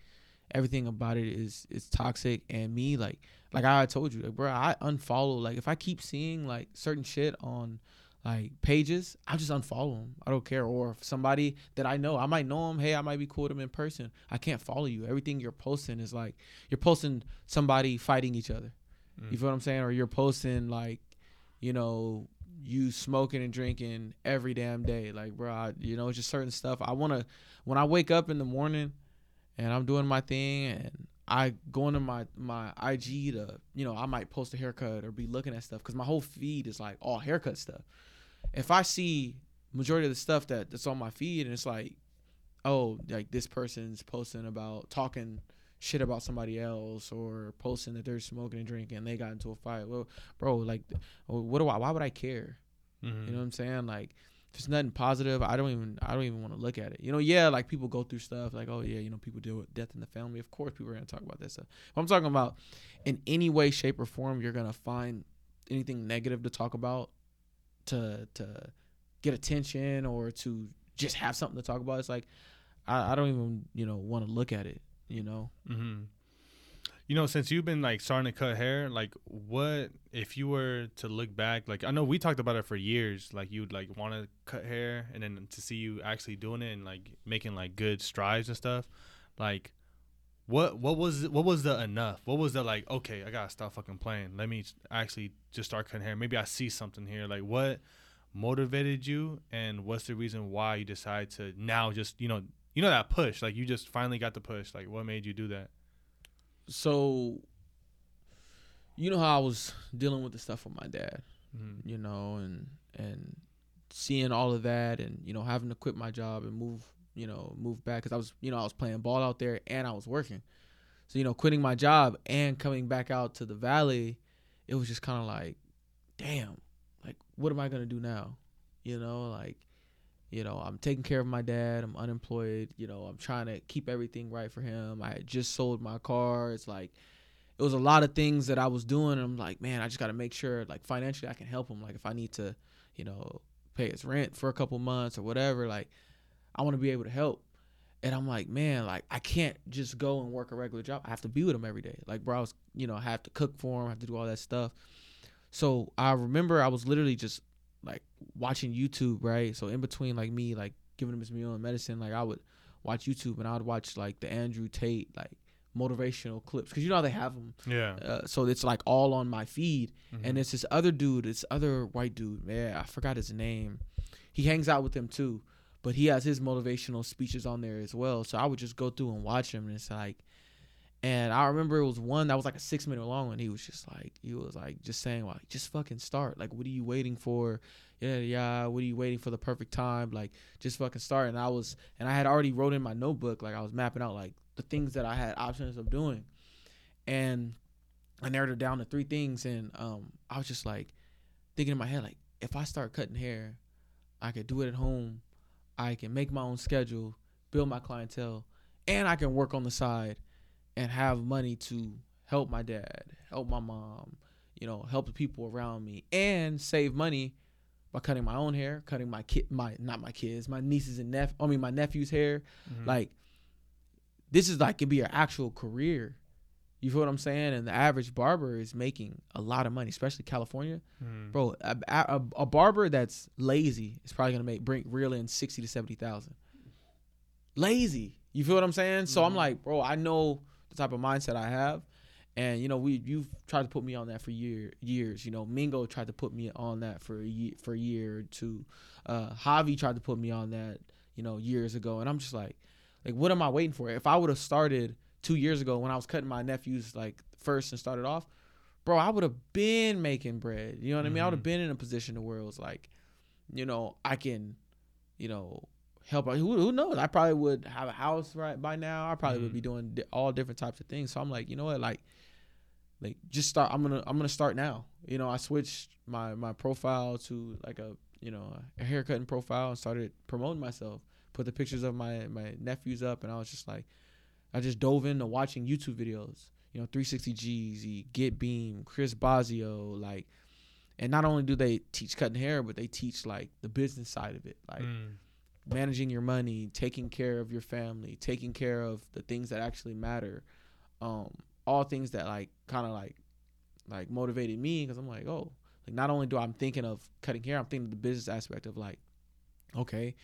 everything about it is is toxic and me like like i told you like bro i unfollow like if i keep seeing like certain shit on like pages, I'll just unfollow them. I don't care. Or if somebody that I know, I might know them. Hey, I might be cool with them in person. I can't follow you. Everything you're posting is like you're posting somebody fighting each other. Mm. You feel what I'm saying? Or you're posting like, you know, you smoking and drinking every damn day. Like, bro, I, you know, just certain stuff. I want to, when I wake up in the morning and I'm doing my thing and I go into my my IG to, you know, I might post a haircut or be looking at stuff because my whole feed is like all haircut stuff if I see majority of the stuff that that's on my feed and it's like, oh, like this person's posting about talking shit about somebody else or posting that they're smoking and drinking and they got into a fight. Well, bro, like, what do I? Why would I care? Mm-hmm. You know what I'm saying? Like, if it's nothing positive, I don't even I don't even want to look at it. You know, yeah, like people go through stuff like, oh yeah, you know, people deal with death in the family. Of course, people are gonna talk about that stuff. If I'm talking about in any way, shape, or form, you're gonna find anything negative to talk about to to get attention or to just have something to talk about. It's like I, I don't even you know want to look at it. You know. Mm-hmm. You know, since you've been like starting to cut hair, like what if you were to look back? Like I know we talked about it for years. Like you'd like want to cut hair, and then to see you actually doing it and like making like good strides and stuff. Like what what was what was the enough? What was the like? Okay, I gotta stop fucking playing. Let me actually just start cutting hair. Maybe I see something here. Like what motivated you, and what's the reason why you decided to now just you know you know that push? Like you just finally got the push. Like what made you do that? So, you know how I was dealing with the stuff with my dad, mm-hmm. you know, and and seeing all of that, and you know having to quit my job and move you know, move back because I was, you know, I was playing ball out there and I was working. So, you know, quitting my job and coming back out to the valley, it was just kind of like, damn, like, what am I going to do now? You know, like, you know, I'm taking care of my dad. I'm unemployed. You know, I'm trying to keep everything right for him. I had just sold my car. It's like it was a lot of things that I was doing. I'm like, man, I just got to make sure, like financially, I can help him. Like if I need to, you know, pay his rent for a couple months or whatever, like I want to be able to help. And I'm like, man, like I can't just go and work a regular job. I have to be with him every day. Like, bro, I was, you know, I have to cook for him. I have to do all that stuff. So I remember I was literally just like watching YouTube, right? So in between like me like giving him his meal and medicine, like I would watch YouTube and I would watch like the Andrew Tate like motivational clips because you know how they have them. Yeah. Uh, so it's like all on my feed, Mhm. and it's this other dude, this other white dude. Man, I forgot his name. He hangs out with them too, but he has his motivational speeches on there as well. So I would just go through and watch him, and it's like, and I remember it was one that was like a six minute long, and he was just like, he was like just saying like, just fucking start. Like, what are you waiting for? Yeah, yeah. What are you waiting for the perfect time? Like, just fucking start. And I was, and I had already wrote in my notebook, like I was mapping out like the things that I had options of doing, and I narrowed it down to three things, and um, I was just like thinking in my head, like, if I start cutting hair, I could do it at home. I can make my own schedule, build my clientele, and I can work on the side and have money to help my dad, help my mom, you know, help the people around me, and save money by cutting my own hair, cutting my kid, my not my kids, my nieces and nephew, I mean my nephew's hair. Mhm. Like, this is like could be your actual career. You feel what I'm saying? And the average barber is making a lot of money, especially California, Mhm. bro. A, a, a barber that's lazy is probably gonna make bring reel in sixty to seventy thousand. Lazy, you feel what I'm saying? So I'm Mhm. like, bro, I know the type of mindset I have, and you know, we you've tried to put me on that for year years. You know, Mingo tried to put me on that for a year for a year or two. Uh, Javi tried to put me on that, you know, years ago, and I'm just like, like, what am I waiting for? If I would have started two years ago when I was cutting my nephews like first and started off, bro, I would have been making bread. You know what I mean? I would have Mhm. been in a position to where it was like, you know, I can, you know, help out. Who, who knows? I probably would have a house right by now. I probably would Mhm. be doing di- all different types of things. So I'm like, you know what, like, like just start. I'm gonna I'm gonna start now. You know, I switched my my profile to like a you know a haircutting profile and started promoting myself. Put the pictures of my my nephews up, and I was just like, I just dove into watching YouTube videos. You know, 360 Jeezy, Get Beam, Chris Bazio, like, and not only do they teach cutting hair, but they teach like the business side of it, like Mm. managing your money, taking care of your family, taking care of the things that actually matter. Um, all things that like kind of like like motivated me because I'm like, oh, like not only do I'm thinking of cutting hair, I'm thinking of the business aspect of like, okay,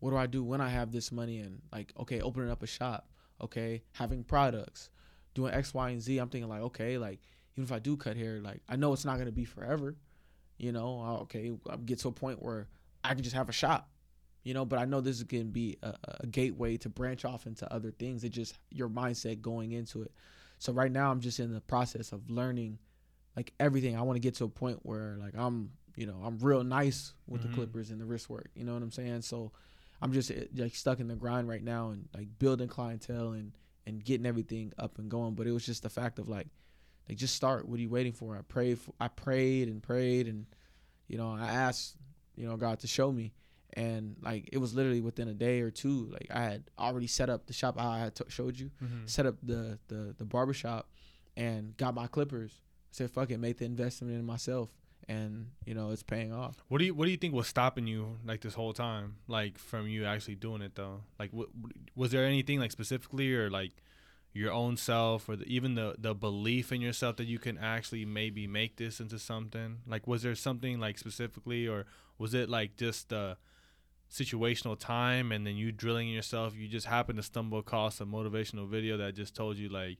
what do I do when I have this money and like, okay, opening up a shop, okay, having products, doing X, Y, and Z. I'm thinking like, okay, like even if I do cut hair, like I know it's not gonna be forever, you know. Okay, I get to a point where I can just have a shop, you know. But I know this is gonna be a, a gateway to branch off into other things. It just your mindset going into it. So right now I'm just in the process of learning like everything. I want to get to a point where like I'm, you know, I'm real nice with Mhm. the clippers and the wrist work. You know what I'm saying? So I'm just eh, like stuck in the grind right now and like building clientele and and getting everything up and going. But it was just the fact of like, like just start. What are you waiting for? I prayed. For, I prayed and prayed and you know I asked you know God to show me. And like it was literally within a day or two, like I had already set up the shop I had t- showed you Mhm. set up the the the barbershop and got my clippers. I said fuck it, make the investment in myself and you know, it's paying off. What do you What do you think was stopping you like this whole time, like from you actually doing it though? Like, what was there anything like specifically, or like your own self, or the, even the the belief in yourself that you can actually maybe make this into something? Like, was there something like specifically, or was it like just the situational time, and then you drilling yourself? You just happened to stumble across a motivational video that just told you like.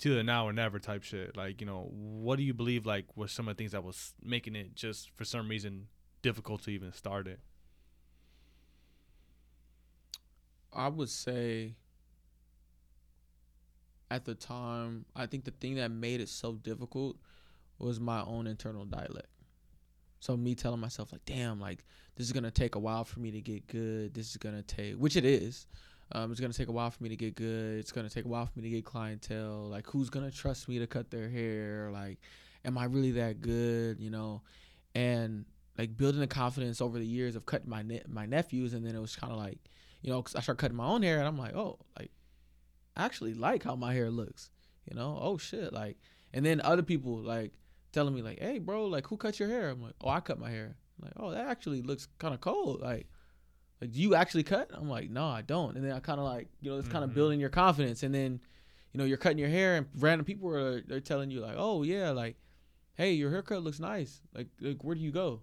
It's either now or never type shit. Like, you know, what do you believe like was some of the things that was making it just for some reason difficult to even start it. I would say at the time, I think the thing that made it so difficult was my own internal dialect. So me telling myself like, damn, like this is gonna take a while for me to get good. This is gonna take, which it is. Um, it's gonna take a while for me to get good. It's gonna take a while for me to get clientele. Like, who's gonna trust me to cut their hair? Like, am I really that good? You know, and like building the confidence over the years of cutting my ne- my nephews, and then it was kind of like, you know, I started cutting my own hair, and I'm like, oh, like I actually like how my hair looks, you know. Oh shit, like, and then other people like telling me like, hey, bro, like who cut your hair? I'm like, oh, I cut my hair. I'm like, oh, that actually looks kind of cold, like. Like, do you actually cut? I'm like, no, I don't. And then I kind of like, you know, it's kind of Mhm. building your confidence. And then, you know, you're cutting your hair, and random people are they're telling you like, oh yeah, like, hey, your haircut looks nice. Like, like where do you go?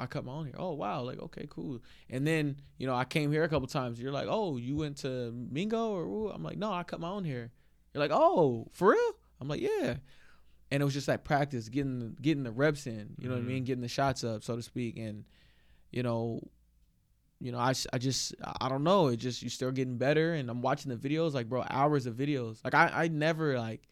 I cut my own hair. Oh wow, like okay, cool. And then you know I came here a couple times. You're like, oh, you went to Mingo or who? I'm like, no, I cut my own hair. You're like, oh, for real? I'm like, yeah. And it was just that practice, getting getting the reps in. You know what I mean? Getting the shots up, so to speak. And you know, you know, I, I just I don't know. It just you're still getting better. And I'm watching the videos, like bro, hours of videos. Like I I never like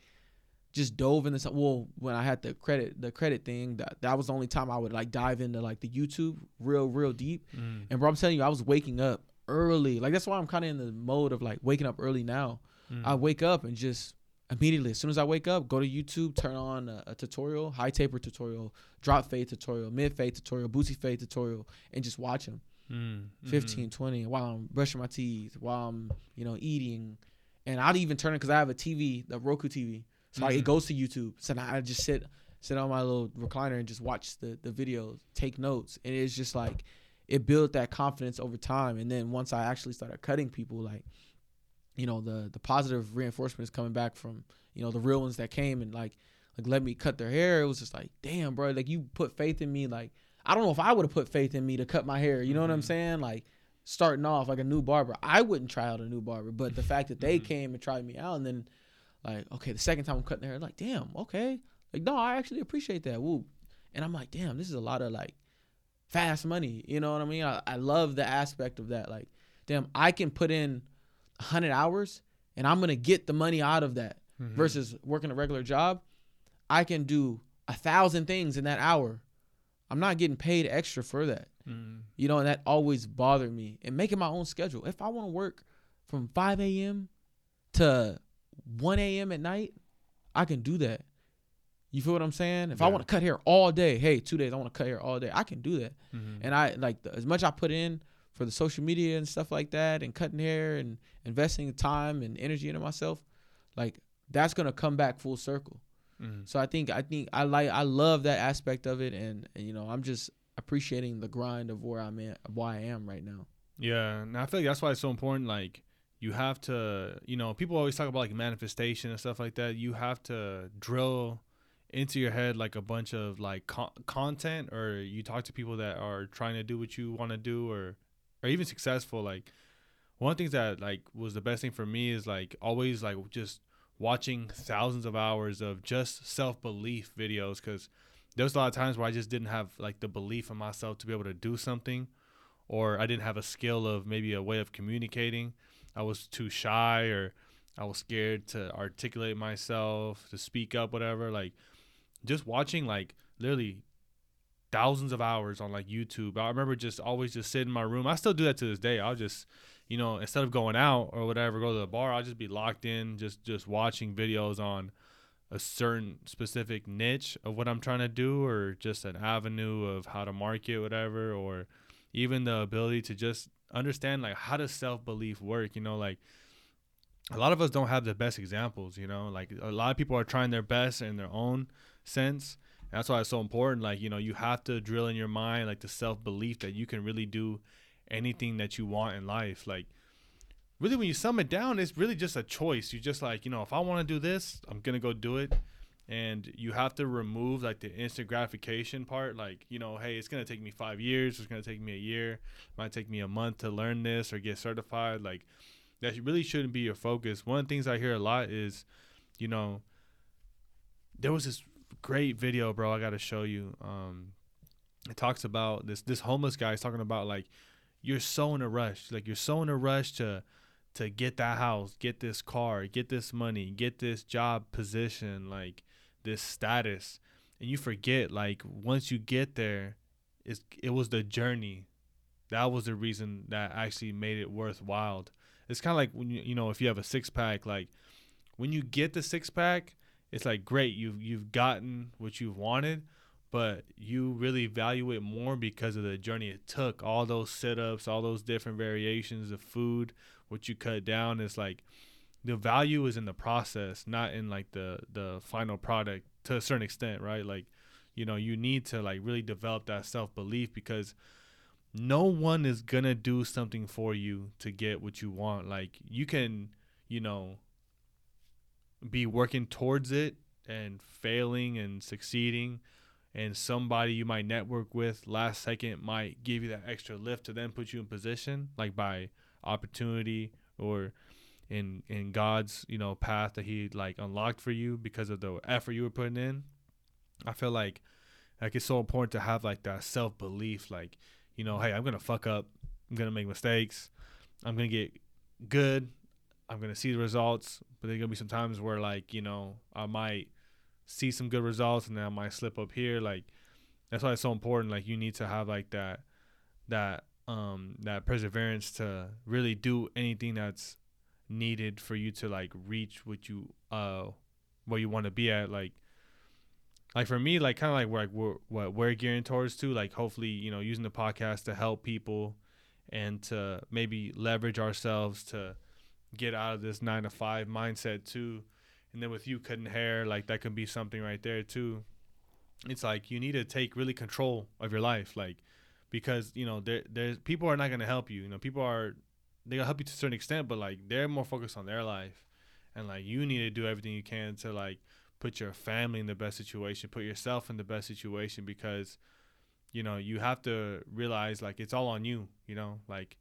just dove into some. Well, when I had the credit the credit thing, that that was the only time I would like dive into like the YouTube real real deep. Mm. And bro, I'm telling you, I was waking up early. Like that's why I'm kind of in the mode of like waking up early now. Mm. I wake up and just immediately, as soon as I wake up, go to YouTube, turn on a, a tutorial, high taper tutorial, drop fade tutorial, mid fade tutorial, booty fade tutorial, and just watch them. Mm. 15, 20, while I'm brushing my teeth, while I'm, you know, eating. And I'd even turn it because I have a TV, the Roku TV. So like, Mhm. it goes to YouTube. So now I just sit sit on my little recliner and just watch the, the videos, take notes. And it's just like, it built that confidence over time. And then once I actually started cutting people, like, you know, the the positive reinforcement is coming back from, you know, the real ones that came and like, like let me cut their hair. It was just like, damn, bro, like you put faith in me. Like, I don't know if I would have put faith in me to cut my hair. You know what I'm Mhm. saying? Like starting off like a new barber. I wouldn't try out a new barber, but the fact that they Mhm. came and tried me out and then like, okay, the second time I'm cutting their hair, like, damn, okay. Like, no, I actually appreciate that. Woo. And I'm like, damn, this is a lot of like fast money. You know what I mean? I, I love the aspect of that. Like, damn, I can put in hundred hours and I'm gonna get the money out of that Mhm. versus working a regular job, I can do a thousand things in that hour. I'm not getting paid extra for that. Mm. You know, and that always bothered me. And making my own schedule. If I want to work from 5 a.m. to 1 a.m. at night, I can do that. You feel what I'm saying? If I want to cut hair all day, hey, two days, I want to cut hair all day, I can do that. Mhm. And I like the, as much I put in for the social media and stuff like that, and cutting hair and investing time and energy into myself, like that's gonna come back full circle. Mhm. So I think I think I like I love that aspect of it, and, and you know I'm just appreciating the grind of where I'm at, why I am right now. Yeah, and I feel like that's why it's so important. Like, you have to, you know, people always talk about like manifestation and stuff like that. You have to drill into your head like a bunch of like co- content, or you talk to people that are trying to do what you want to do, or or even successful. Like, one of the things that like was the best thing for me is like always like just watching thousands of hours of just self belief videos because there was a lot of times where I just didn't have like the belief in myself to be able to do something or I didn't have a skill of maybe a way of communicating. I was too shy or I was scared to articulate myself, to speak up, whatever. Like just watching like literally thousands of hours on like YouTube. I remember just always just sitting in my room. I still do that to this day. I'll just, you know, instead of going out or whatever, go to the bar, I'll just be locked in, just just watching videos on a certain specific niche of what I'm trying to do or just an avenue of how to market whatever or even the ability to just understand like how does self-belief work you know like a lot of us don't have the best examples you know like a lot of people are trying their best in their own sense. That's why it's so important like you know you have to drill in your mind like the self-belief that you can really do anything that you want in life like really when you sum it down it's really just a choice. You're just like you know if i want to do this i'm gonna go do it. And you have to remove like the instant gratification part like you know hey it's gonna take me five years it's gonna take me a year it might take me a month to learn this or get certified. Like that really shouldn't be your focus. One of the things i hear a lot is you know there was this great video bro i gotta show you. Um it talks about this this homeless guy is talking about like you're so in a rush like you're so in a rush to to get that house get this car get this money get this job position like this status. And you forget like once you get there it's, it was the journey. That was the reason that actually made it worthwhile. It's kind of like when you you know if you have a six pack like when you get the six pack it's like great you've you've gotten what you've wanted but you really value it more because of the journey it took. All those sit-ups, all those different variations of food, what you cut down is like the value is in the process, not in like the the final product to a certain extent, right? Like, you know, you need to like really develop that self-belief because no one is to do something for you to get what you want. Like you can, you know, be working towards it and failing and succeeding and somebody you might network with last second might give you that extra lift to then put you in position like by opportunity or in in God's you know path that he like unlocked for you because of the effort you were putting in. I feel like like it's so important to have like that self belief like you know hey I'm gonna fuck up. I'm gonna make mistakes. I'm gonna get good. I'm gonna see the results. But there's gonna be some times where like you know I might see some good results and then I might slip up here. Like that's why it's so important. Like you need to have like that that um that perseverance to really do anything that's needed for you to like reach what you uh what you want to be at like like for me like kind of like where like we're what we're gearing towards to like hopefully you know using the podcast to help people and to maybe leverage ourselves to get out of this nine to five mindset too and then with you cutting hair like that could be something right there too. It's like you need to take really control of your life like because you know there there's people are not to help you you know people are they'll help you to a certain extent but like they're more focused on their life. And like you need to do everything you can to like put your family in the best situation put yourself in the best situation because you know you have to realize like it's all on you you know like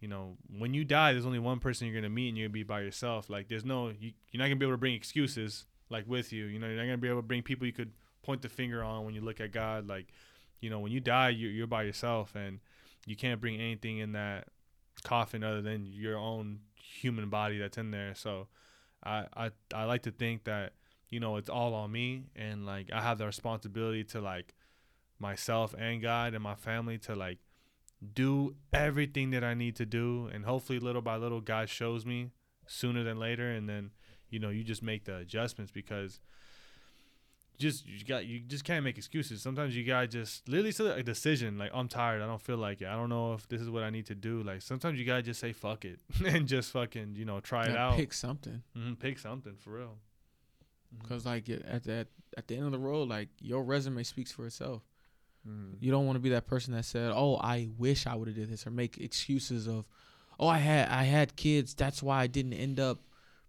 you know, when you die, there's only one person you're gonna meet, and you're gonna be by yourself. Like, there's no, you, you're not gonna be able to bring excuses like with you. You know, you're not gonna be able to bring people you could point the finger on when you look at God. Like, you know, when you die, you're, you're by yourself, and you can't bring anything in that coffin other than your own human body that's in there. So, I I I like to think that you know it's all on me, and like I have the responsibility to like myself and God and my family to like do everything that I need to do, and hopefully, little by little, God shows me sooner than later, and then you know you just make the adjustments because just you got you just can't make excuses. Sometimes you gotta just literally say a decision like I'm tired, I don't feel like it, I don't know if this is what I need to do. Like sometimes you gotta just say fuck it and just fucking you know try it out. Pick something. Mm-hmm, pick something for real. Because like at that at the end of the road, like your resume speaks for itself. Mm-hmm. You don't want to be that person that said, "Oh, I wish I would have did this," or make excuses of, "Oh, I had I had kids. That's why I didn't end up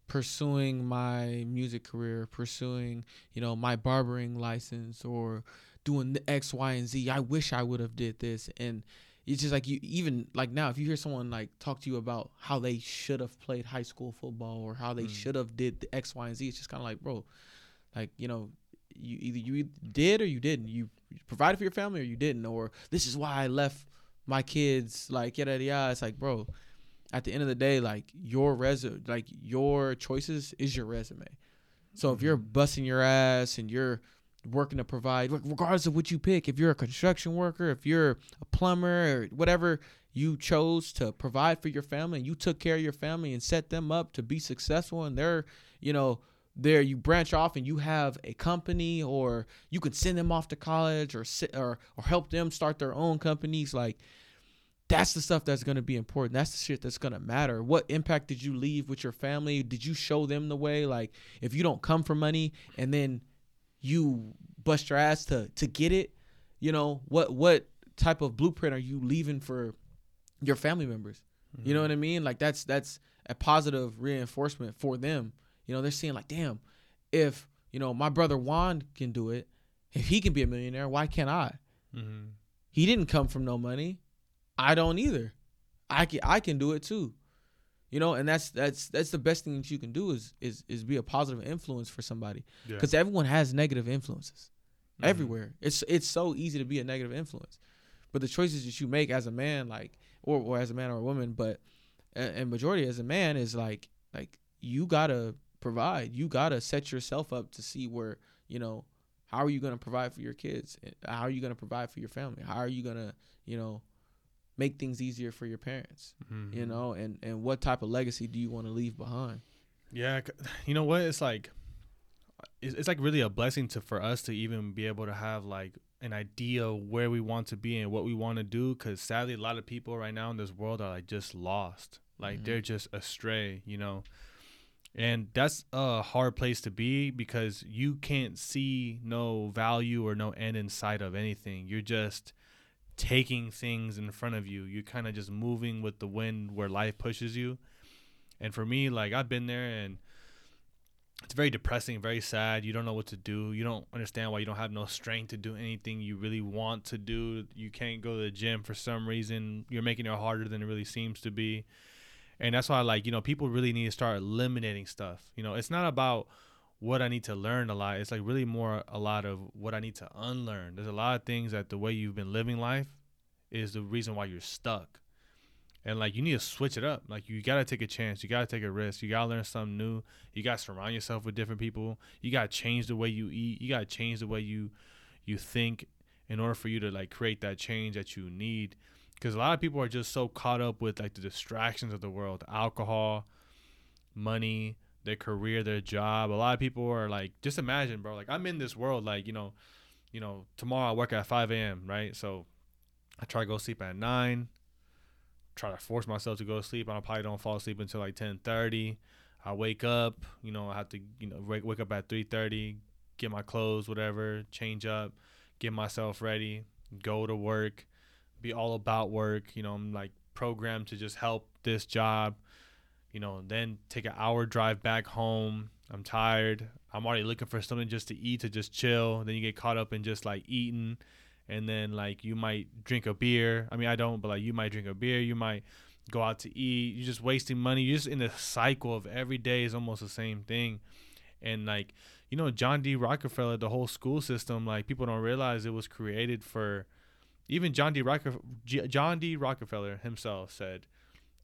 pursuing my music career, pursuing you know my barbering license, or doing the X, Y, and Z. I wish I would have did this." And it's just like you even like now if you hear someone like talk to you about how they should have played high school football or how they Mm. should have did the X, Y, and Z, it's just kind of like, bro, like you know you either you did or you didn't. You provided for your family or you didn't. Or this is why I left my kids. Like yada yada. yada. It's like, bro. At the end of the day, like your resume, like your choices is your resume. So if you're mm-hmm. busting your ass and you're working to provide, regardless of what you pick, if you're a construction worker, if you're a plumber or whatever you chose to provide for your family, and you took care of your family and set them up to be successful, and they're, you know, there you branch off and you have a company or you could send them off to college or sit or or help them start their own companies like that's the stuff that's going to be important. That's the shit that's going to matter. What impact did you leave with your family? Did you show them the way? Like if you don't come for money and then you bust your ass to to get it you know what what type of blueprint are you leaving for your family members? You know mm-hmm. what i mean? Like that's that's a positive reinforcement for them you know, they're seeing like, damn, if you know my brother Juan can do it, if he can be a millionaire, why can't I? Mm-hmm. He didn't come from no money. I don't either. I can I can do it too. You know, and that's that's that's the best thing that you can do is is is be a positive influence for somebody Yeah. because everyone has negative influences Mhm. everywhere. It's it's so easy to be a negative influence, but the choices that you make as a man, like or or as a man or a woman, but and majority as a man is like like you gotta provide. You gotta set yourself up to see where you know how are you gonna provide for your kids? How are you gonna provide for your family? How are you gonna you know make things easier for your parents? Mhm. You know, and and what type of legacy do you want to leave behind? Yeah, you know what? It's like it's, it's like really a blessing to for us to even be able to have like an idea of where we want to be and what we want to do because sadly a lot of people right now in this world are like just lost like Mhm. they're just astray you know and that's a hard place to be because you can't see no value or no end in sight of anything you're just taking things in front of you you're kind of just moving with the wind where life pushes you and for me like i've been there and it's very depressing, very sad. You don't know what to do. You don't understand why you don't have no strength to do anything you really want to do. You can't go to the gym for some reason. You're making it harder than it really seems to be. And that's why like, you know, people really need to start eliminating stuff. You know, it's not about what I need to learn a lot. It's like really more a lot of what I need to unlearn. There's a lot of things that the way you've been living life is the reason why you're stuck. And like you need to switch it up. Like you gotta take a chance. You gotta take a risk. You gotta learn something new. You gotta surround yourself with different people. You gotta change the way you eat. You gotta change the way you you think in order for you to like create that change that you need. Because a lot of people are just so caught up with like the distractions of the world, alcohol, money, their career, their job. A lot of people are like, just imagine, bro. Like I'm in this world. Like you know, you know, tomorrow I work at 5 a.m. Right, so I try to go sleep at nine try to force myself to go to sleep. I probably don't fall asleep until like ten thirty. I wake up, you know, I have to, you know, wake, wake up at three thirty, get my clothes, whatever, change up, get myself ready, go to work, be all about work. You know, I'm like programmed to just help this job. You know, then take an hour drive back home. I'm tired. I'm already looking for something just to eat to just chill. Then you get caught up in just like eating and then like you might drink a beer. I mean, I don't, but like you might drink a beer, you might go out to eat. You're just wasting money. You're just in a cycle of every day is almost the same thing. And like, you know, John D. Rockefeller, the whole school system, like people don't realize it was created for even John D. Rockefeller, John D. Rockefeller himself said,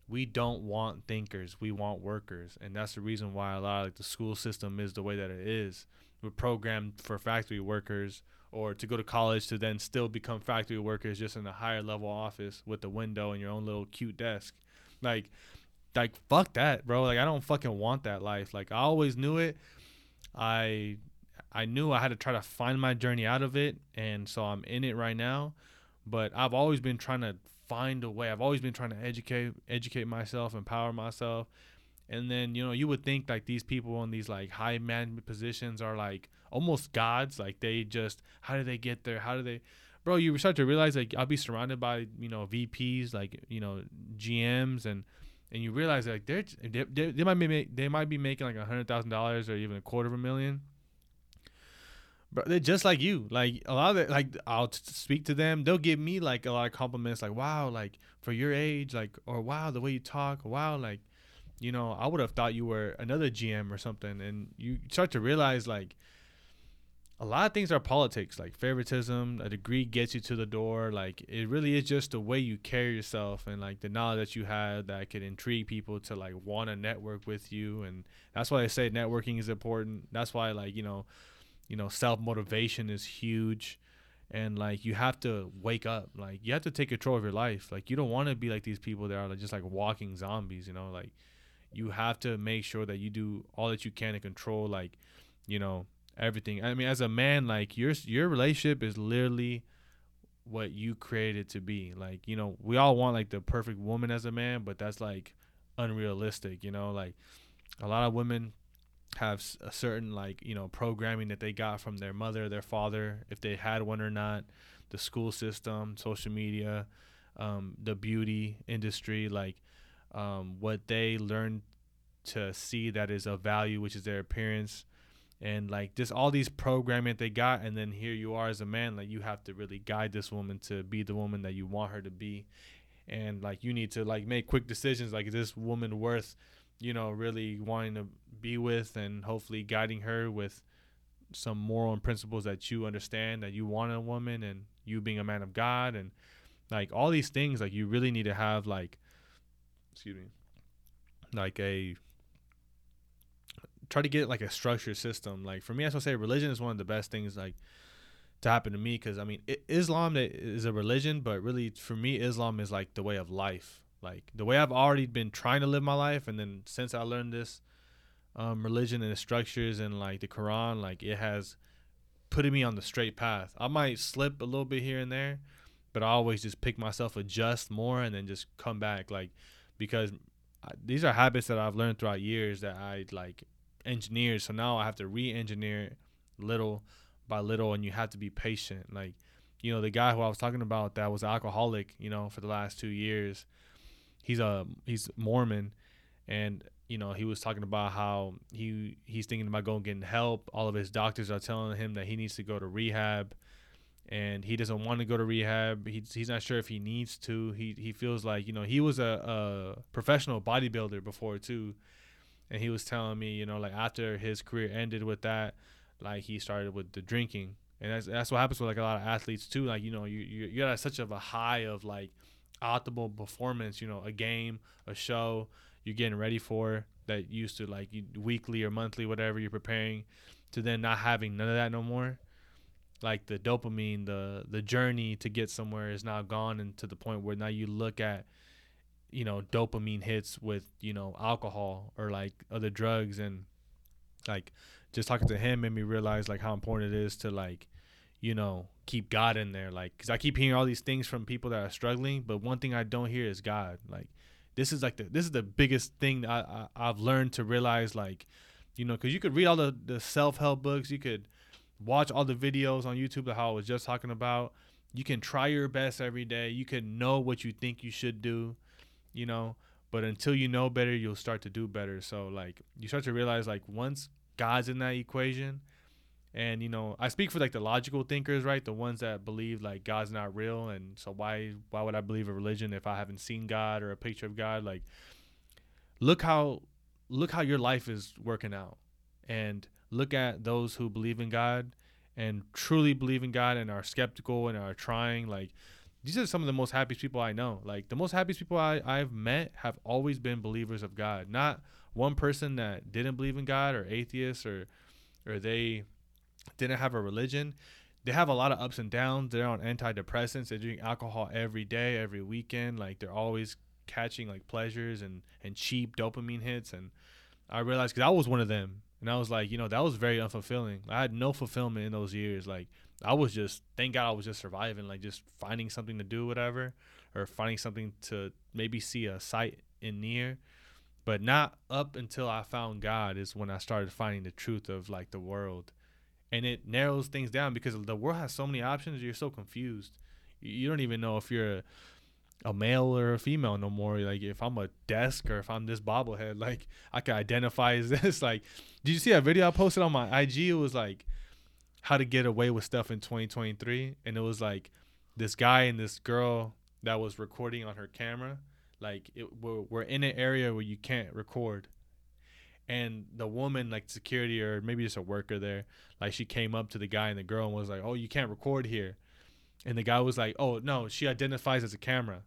we don't want thinkers, we want workers. And that's the reason why a lot of like the school system is the way that it is. We're programmed for factory workers or to go to college to then still become factory workers just in a higher level office with the window and your own little cute desk. Like like fuck that, bro. Like I don't fucking want that life. Like I always knew it. I I knew I had to try to find my journey out of it and so I'm in it right now. But I've always been trying to find a way. I've always been trying to educate educate myself, empower myself. And then, you know, you would think like these people in these like high management positions are like almost gods. Like they just, how do they get there? How do they, bro? You start to realize like I'll be surrounded by you know VPs, like you know GMs, and and you realize like they're they, they, might be make, they might be making like a hundred thousand dollars or even a quarter of a million. But they're just like you. Like a lot of it, like I'll t- speak to them. They'll give me like a lot of compliments, like wow, like for your age, like or wow, the way you talk, wow, like you know, I would have thought you were another GM or something. And you start to realize like a lot of things are politics, like favoritism. A degree gets you to the door. Like it really is just the way you carry yourself and like the knowledge that you have that could intrigue people to like want to network with you. And that's why I say networking is important. That's why like you know, you know, self motivation is huge. And like you have to wake up, like you have to take control of your life. Like you don't want to be like these people that are like, just like walking zombies, you know. Like you have to make sure that you do all that you can to control, like you know, everything. I mean, as a man, like your your relationship is literally what you created to be. Like, you know, we all want like the perfect woman as a man, but that's like unrealistic, you know? Like a lot of women have a certain like, you know, programming that they got from their mother, their father, if they had one or not, the school system, social media, um, the beauty industry, like um, what they learned to see that is of value, which is their appearance. And like just all these programming that they got and then here you are as a man like you have to really guide this woman to be the woman that you want her to be. And like you need to like make quick decisions like is this woman worth you know really wanting to be with and hopefully guiding her with some moral and principles that you understand that you want in a woman and you being a man of god and like all these things like you really need to have like excuse me like a try to get like a structured system. Like for me, I to say religion is one of the best things like to happen to me because I mean it, Islam is a religion, but really for me Islam is like the way of life. Like the way I've already been trying to live my life, and then since I learned this um, religion and the structures and like the Quran, like it has putting me on the straight path. I might slip a little bit here and there, but I always just pick myself, adjust more, and then just come back. Like because I, these are habits that I've learned throughout years that I like engineered. So now I have to re-engineer little by little, and you have to be patient. Like you know the guy who I was talking about that was alcoholic, you know, for the last two years. He's a he's Mormon, and you know he was talking about how he he's thinking about going getting help. All of his doctors are telling him that he needs to go to rehab, and he doesn't want to go to rehab. He's he's not sure if he needs to. He he feels like you know he was a, a professional bodybuilder before too, and he was telling me you know like after his career ended with that, like he started with the drinking and that's that's what happens with like a lot of athletes too. Like you know, you you you're at such of a high of like optimal performance. You know, a game, a show you're getting ready for that used to like weekly or monthly, whatever you're preparing, to then not having none of that no more. Like the dopamine, the the journey to get somewhere is now gone, and to the point where now you look at you know dopamine hits with you know alcohol or like other drugs and like just talking to him made me realize like how important it is to like you know keep god in there like because i keep hearing all these things from people that are struggling but one thing i don't hear is god. Like this is like the this is the biggest thing I, I have learned to realize like you know because you could read all the the self-help books you could watch all the videos on youtube that how i was just talking about. You can try your best every day. You can know what you think you should do you know but until you know better you'll start to do better. So like you start to realize like once God's in that equation. And you know, I speak for like the logical thinkers, right? The ones that believe like God's not real, and so why why would I believe a religion if I haven't seen God or a picture of God? Like, look how look how your life is working out, and look at those who believe in God and truly believe in God and are skeptical and are trying. Like, these are some of the most happiest people I know. Like, the most happiest people I, I've met have always been believers of God, not one person that didn't believe in God or atheists or or they didn't have a religion, they have a lot of ups and downs. They're on antidepressants. They drink alcohol every day, every weekend. Like they're always catching like pleasures and and cheap dopamine hits. And I realized because I was one of them, and I was like, you know, that was very unfulfilling. I had no fulfillment in those years. Like I was just thank God I was just surviving, like just finding something to do, whatever, or finding something to maybe see a sight in near but not up until I found God is when I started finding the truth of like the world. And it narrows things down because the world has so many options, you're so confused. You don't even know if you're a, a male or a female no more. Like if I'm a desk or if I'm this bobblehead, like I can identify as this. Like, did you see that video I posted on my IG? It was like how to get away with stuff in 2023, and it was like this guy and this girl that was recording on her camera like it, we're, we're in an area where you can't record and the woman like security or maybe just a worker there like she came up to the guy and the girl and was like oh you can't record here. And the guy was like oh no she identifies as a camera.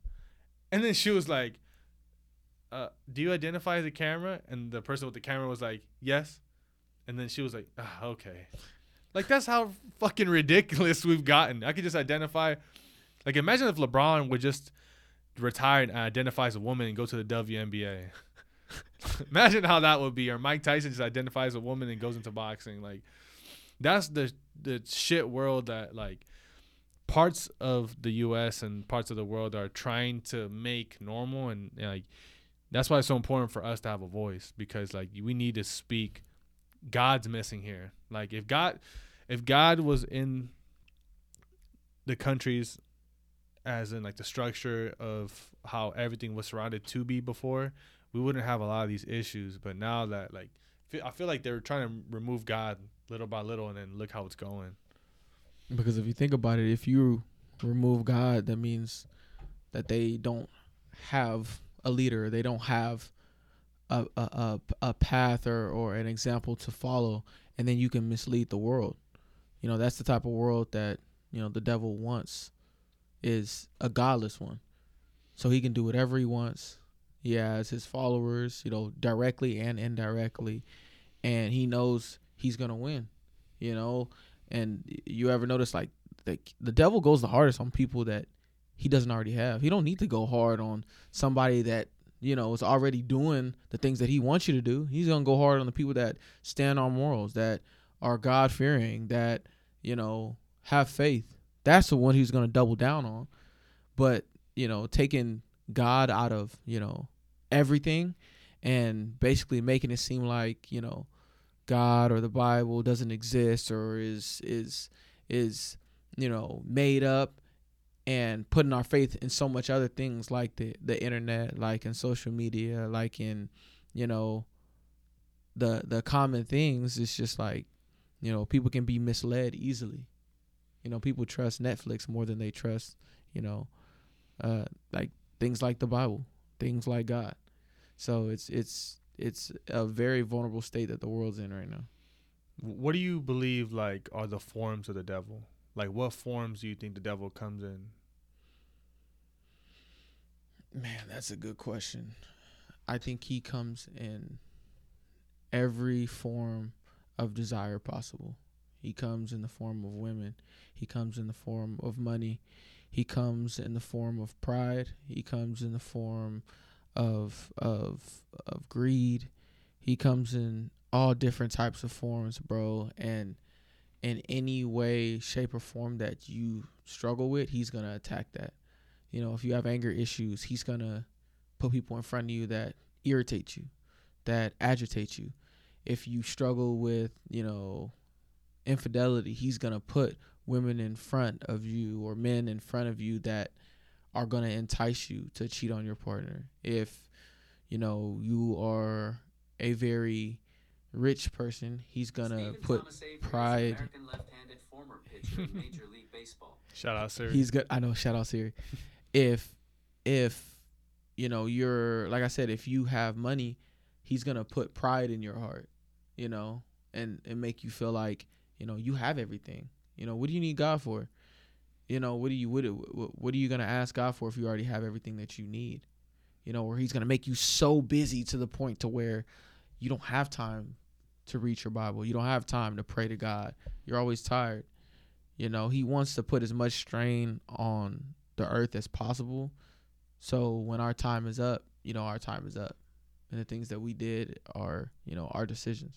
And then she was like uh, do you identify as a camera? And the person with the camera was like yes. And then she was like oh, okay. Like that's how fucking ridiculous we've gotten. I could just identify like imagine if lebron would just retire and identifies a woman and go to the WNBA. Imagine how that would be. Or Mike Tyson just identifies a woman and goes into boxing. Like that's the the shit world that like parts of the U.S. and parts of the world are trying to make normal, and like that's why it's so important for us to have a voice because like we need to speak. God's missing here. Like if God, if God was in the countries as in like the structure of how everything was surrounded to be before, we wouldn't have a lot of these issues. But now that like I feel like they're trying to remove God little by little, and then look how it's going. Because if you think about it, if you remove God, that means that they don't have a leader. They don't have a a, a, a path or, or an example to follow, and then you can mislead the world. You know, that's the type of world that you know the devil wants is a godless one. So he can do whatever he wants. He has his followers, you know, directly and indirectly, and he knows he's gonna win. You know, and you ever notice like the the devil goes the hardest on people that he doesn't already have. He don't need to go hard on somebody that you know is already doing the things that he wants you to do. He's gonna go hard on the people that stand on morals, that are God fearing, that you know, have faith. That's the one he's to double down on. But, you know, taking God out of, you know, everything and basically making it seem like, you know, God or the Bible doesn't exist or is is is, you know, made up and putting our faith in so much other things like the the internet, like in social media, like in, you know, the the common things, it's just like, you know, people can be misled easily. You know, people trust Netflix more than they trust, you know, uh, like things like the Bible, things like God. So it's it's it's a very vulnerable state that the world's in right now. What do you believe like are the forms of the devil? Like what forms do you think the devil comes in? Man, that's a good question. I think he comes in every form of desire possible. He comes in the form of women. He comes in the form of money. He comes in the form of pride. He comes in the form of of of greed. He comes in all different types of forms, bro. And in any way, shape, or form that you struggle with, he's gonna attack that. You know, if you have anger issues, he's gonna put people in front of you that irritate you, that agitate you. If you struggle with, you know, infidelity, he's gonna put women in front of you or men in front of you that are gonna entice you to cheat on your partner. If you know you are a very rich person, he's gonna put pride. Shout out Siri. He's good. I know. Shout out Siri if if you know you're like I said, if you have money, he's gonna put pride in your heart, you know, and and make you feel like you know you have everything. You know, what do you need God for? You know, what do you what what are you gonna ask God for if you already have everything that you need? You know, where He's gonna make you so busy to the point to where you don't have time to read your Bible. You don't have time to pray to God. You're always tired. You know, He wants to put as much strain on the earth as possible. So when our time is up, you know, our time is up. And the things that we did are, you know, our decisions.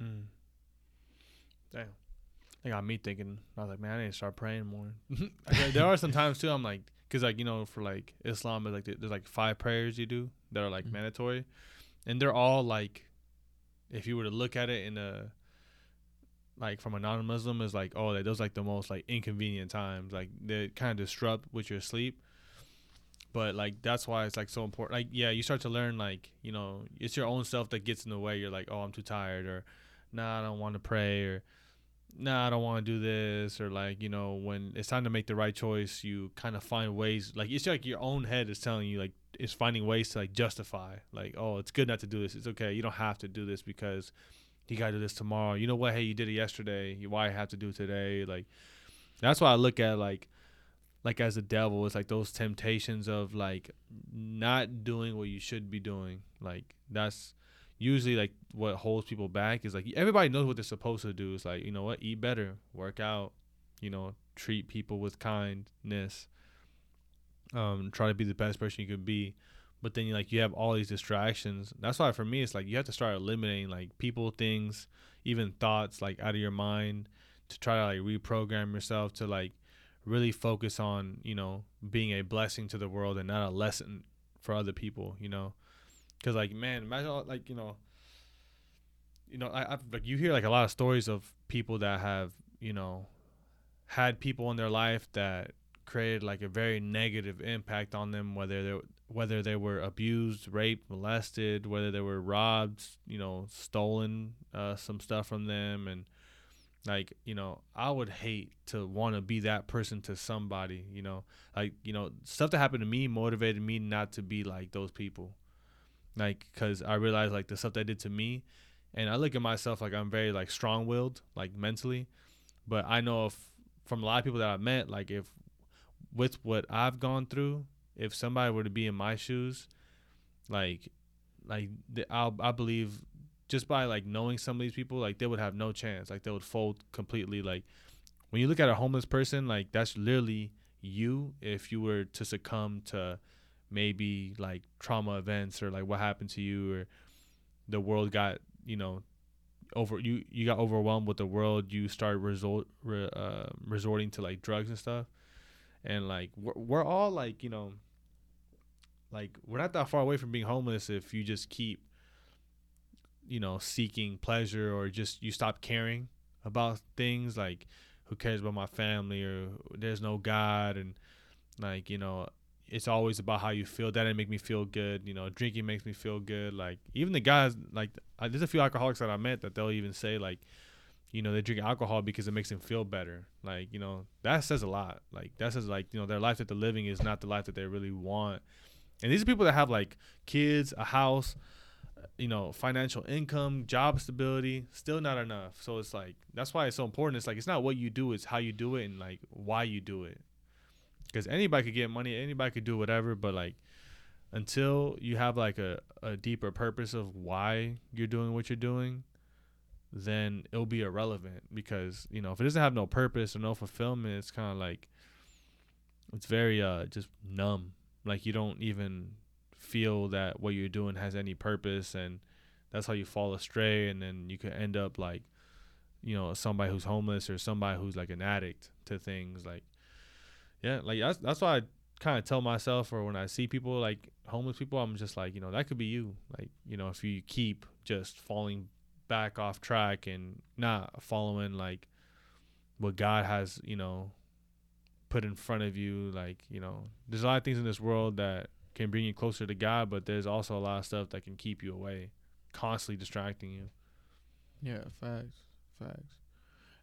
Mm. Damn. They got me thinking, I was like, man, I need to start praying more. there are some times too, I'm like, because like, you know, for like Islam, like there's like five prayers you do that are like mm-hmm. mandatory. And they're all like, if you were to look at it in a, like from a non-Muslim is like, oh, those like the most like inconvenient times. Like they kind of disrupt with your sleep. But like that's why it's like so important. Like yeah, you start to learn like you know it's your own self that gets in the way. You're like, oh, I'm too tired, or nah, I don't want to pray, or nah, I don't want to do this, or like you know when it's time to make the right choice, you kind of find ways. Like it's like your own head is telling you like it's finding ways to like justify. Like oh, it's good not to do this. It's okay. You don't have to do this because you gotta do this tomorrow. You know what? Hey, you did it yesterday. Why have to do today? Like that's why I look at like like as a devil. It's like those temptations of like not doing what you should be doing. Like that's usually like what holds people back is like everybody knows what they're supposed to do. It's like you know what, eat better, work out, you know, treat people with kindness, um, try to be the best person you could be. But then you like you have all these distractions. That's why for me it's like you have to start eliminating like people things even thoughts like out of your mind to try to like reprogram yourself to like really focus on you know being a blessing to the world and not a lesson for other people you know because like man imagine all, like you know you know I, I've like you hear like a lot of stories of people that have you know had people in their life that created like a very negative impact on them whether they whether they were abused, raped, molested, whether they were robbed, you know, stolen uh, some stuff from them, and like you know, I would hate to want to be that person to somebody. You know, like you know, stuff that happened to me motivated me not to be like those people, like because I realized like the stuff they did to me, and I look at myself like I'm very like strong willed, like mentally, but I know if from a lot of people that I've met, like if with what I've gone through if somebody were to be in my shoes, like, like I I believe just by like knowing some of these people, like they would have no chance. Like they would fold completely. Like when you look at a homeless person, like that's literally you if you were to succumb to maybe like trauma events or like what happened to you or the world got you know over you you got overwhelmed with the world you start resort re, uh, resorting to like drugs and stuff. And like we're, we're all like you know like we're not that far away from being homeless if you just keep you know seeking pleasure or just you stop caring about things like who cares about my family or there's no god and like you know it's always about how you feel. That didn't make me feel good you know drinking makes me feel good. Like even the guys like there's a few alcoholics that i met that they'll even say like you know they drink alcohol because it makes them feel better. Like you know that says a lot. Like that says like you know their life that they're living is not the life that they really want. And these are people that have like kids a house you know financial income job stability still not enough. So it's like that's why it's so important. It's like it's not what you do it's how you do it and like why you do it because anybody could get money anybody could do whatever but like until you have like a, a deeper purpose of why you're doing what you're doing then it'll be irrelevant because you know if it doesn't have no purpose or no fulfillment it's kind of like it's very uh just numb. Like you don't even feel that what you're doing has any purpose and that's how you fall astray and then you could end up like you know somebody who's homeless or somebody who's like an addict to things like yeah like that's that's why I kind of tell myself or when I see people like homeless people I'm just like you know that could be you like you know if you keep just falling back off track and not following like what God has you know put in front of you like you know there's a lot of things in this world that can bring you closer to God but there's also a lot of stuff that can keep you away constantly distracting you Yeah, facts, facts.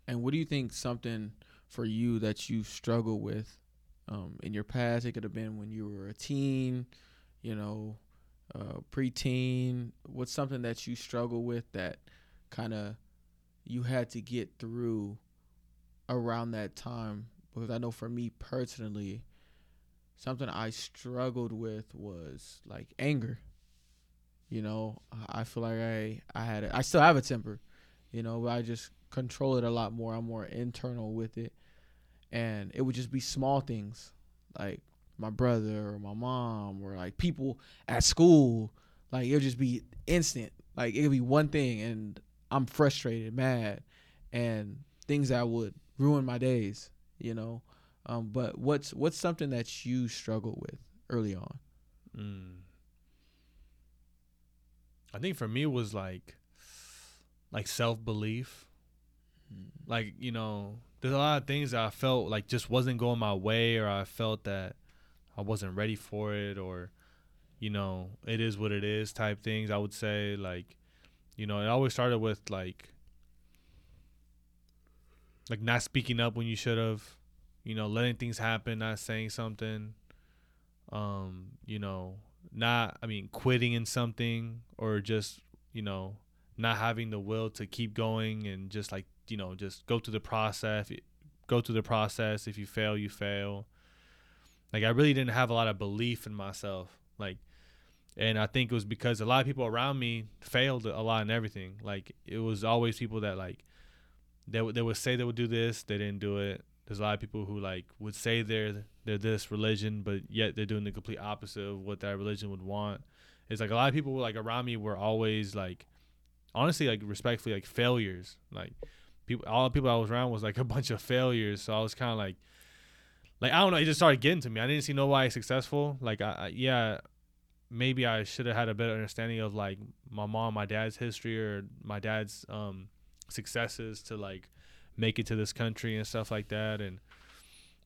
And what do you think something for you that you struggle with um, in your past? It could have been when you were a teen, you know, uh, preteen. What's something that you struggle with that kind of you had to get through around that time? Because I know for me personally, something I struggled with was like anger. You know, I feel like I I had a, I still have a temper, you know, but I just control it a lot more. I'm more internal with it, and it would just be small things like my brother or my mom or like people at school. Like it'll just be instant. Like it'll be one thing, and I'm frustrated, mad, and things that would ruin my days. You know, um, but what's what's something that you struggled with early on? Mm. I think for me it was like like self belief. Like, you know, there's a lot of things that I felt like just wasn't going my way or I felt that I wasn't ready for it or you know, it is what it is type things. I would say like you know, it always started with like like not speaking up when you should have, you know, letting things happen, not saying something. Um, you know, not I mean quitting in something or just, you know, not having the will to keep going and just like, you know, just go through the process, go through the process. If you fail, you fail. Like I really didn't have a lot of belief in myself. Like and I think it was because a lot of people around me failed a lot in everything. Like it was always people that like they they would say they would do this, they didn't do it. There's a lot of people who like would say they're they're this religion, but yet they're doing the complete opposite of what that religion would want. It's like a lot of people like around me were always like, honestly, like respectfully, like failures. Like people, all the people I was around was like a bunch of failures. So I was kind of like, like I don't know, it just started getting to me. I didn't see nobody successful. Like I, I yeah, maybe I should have had a better understanding of like my mom, my dad's history, or my dad's um successes to like make it to this country and stuff like that and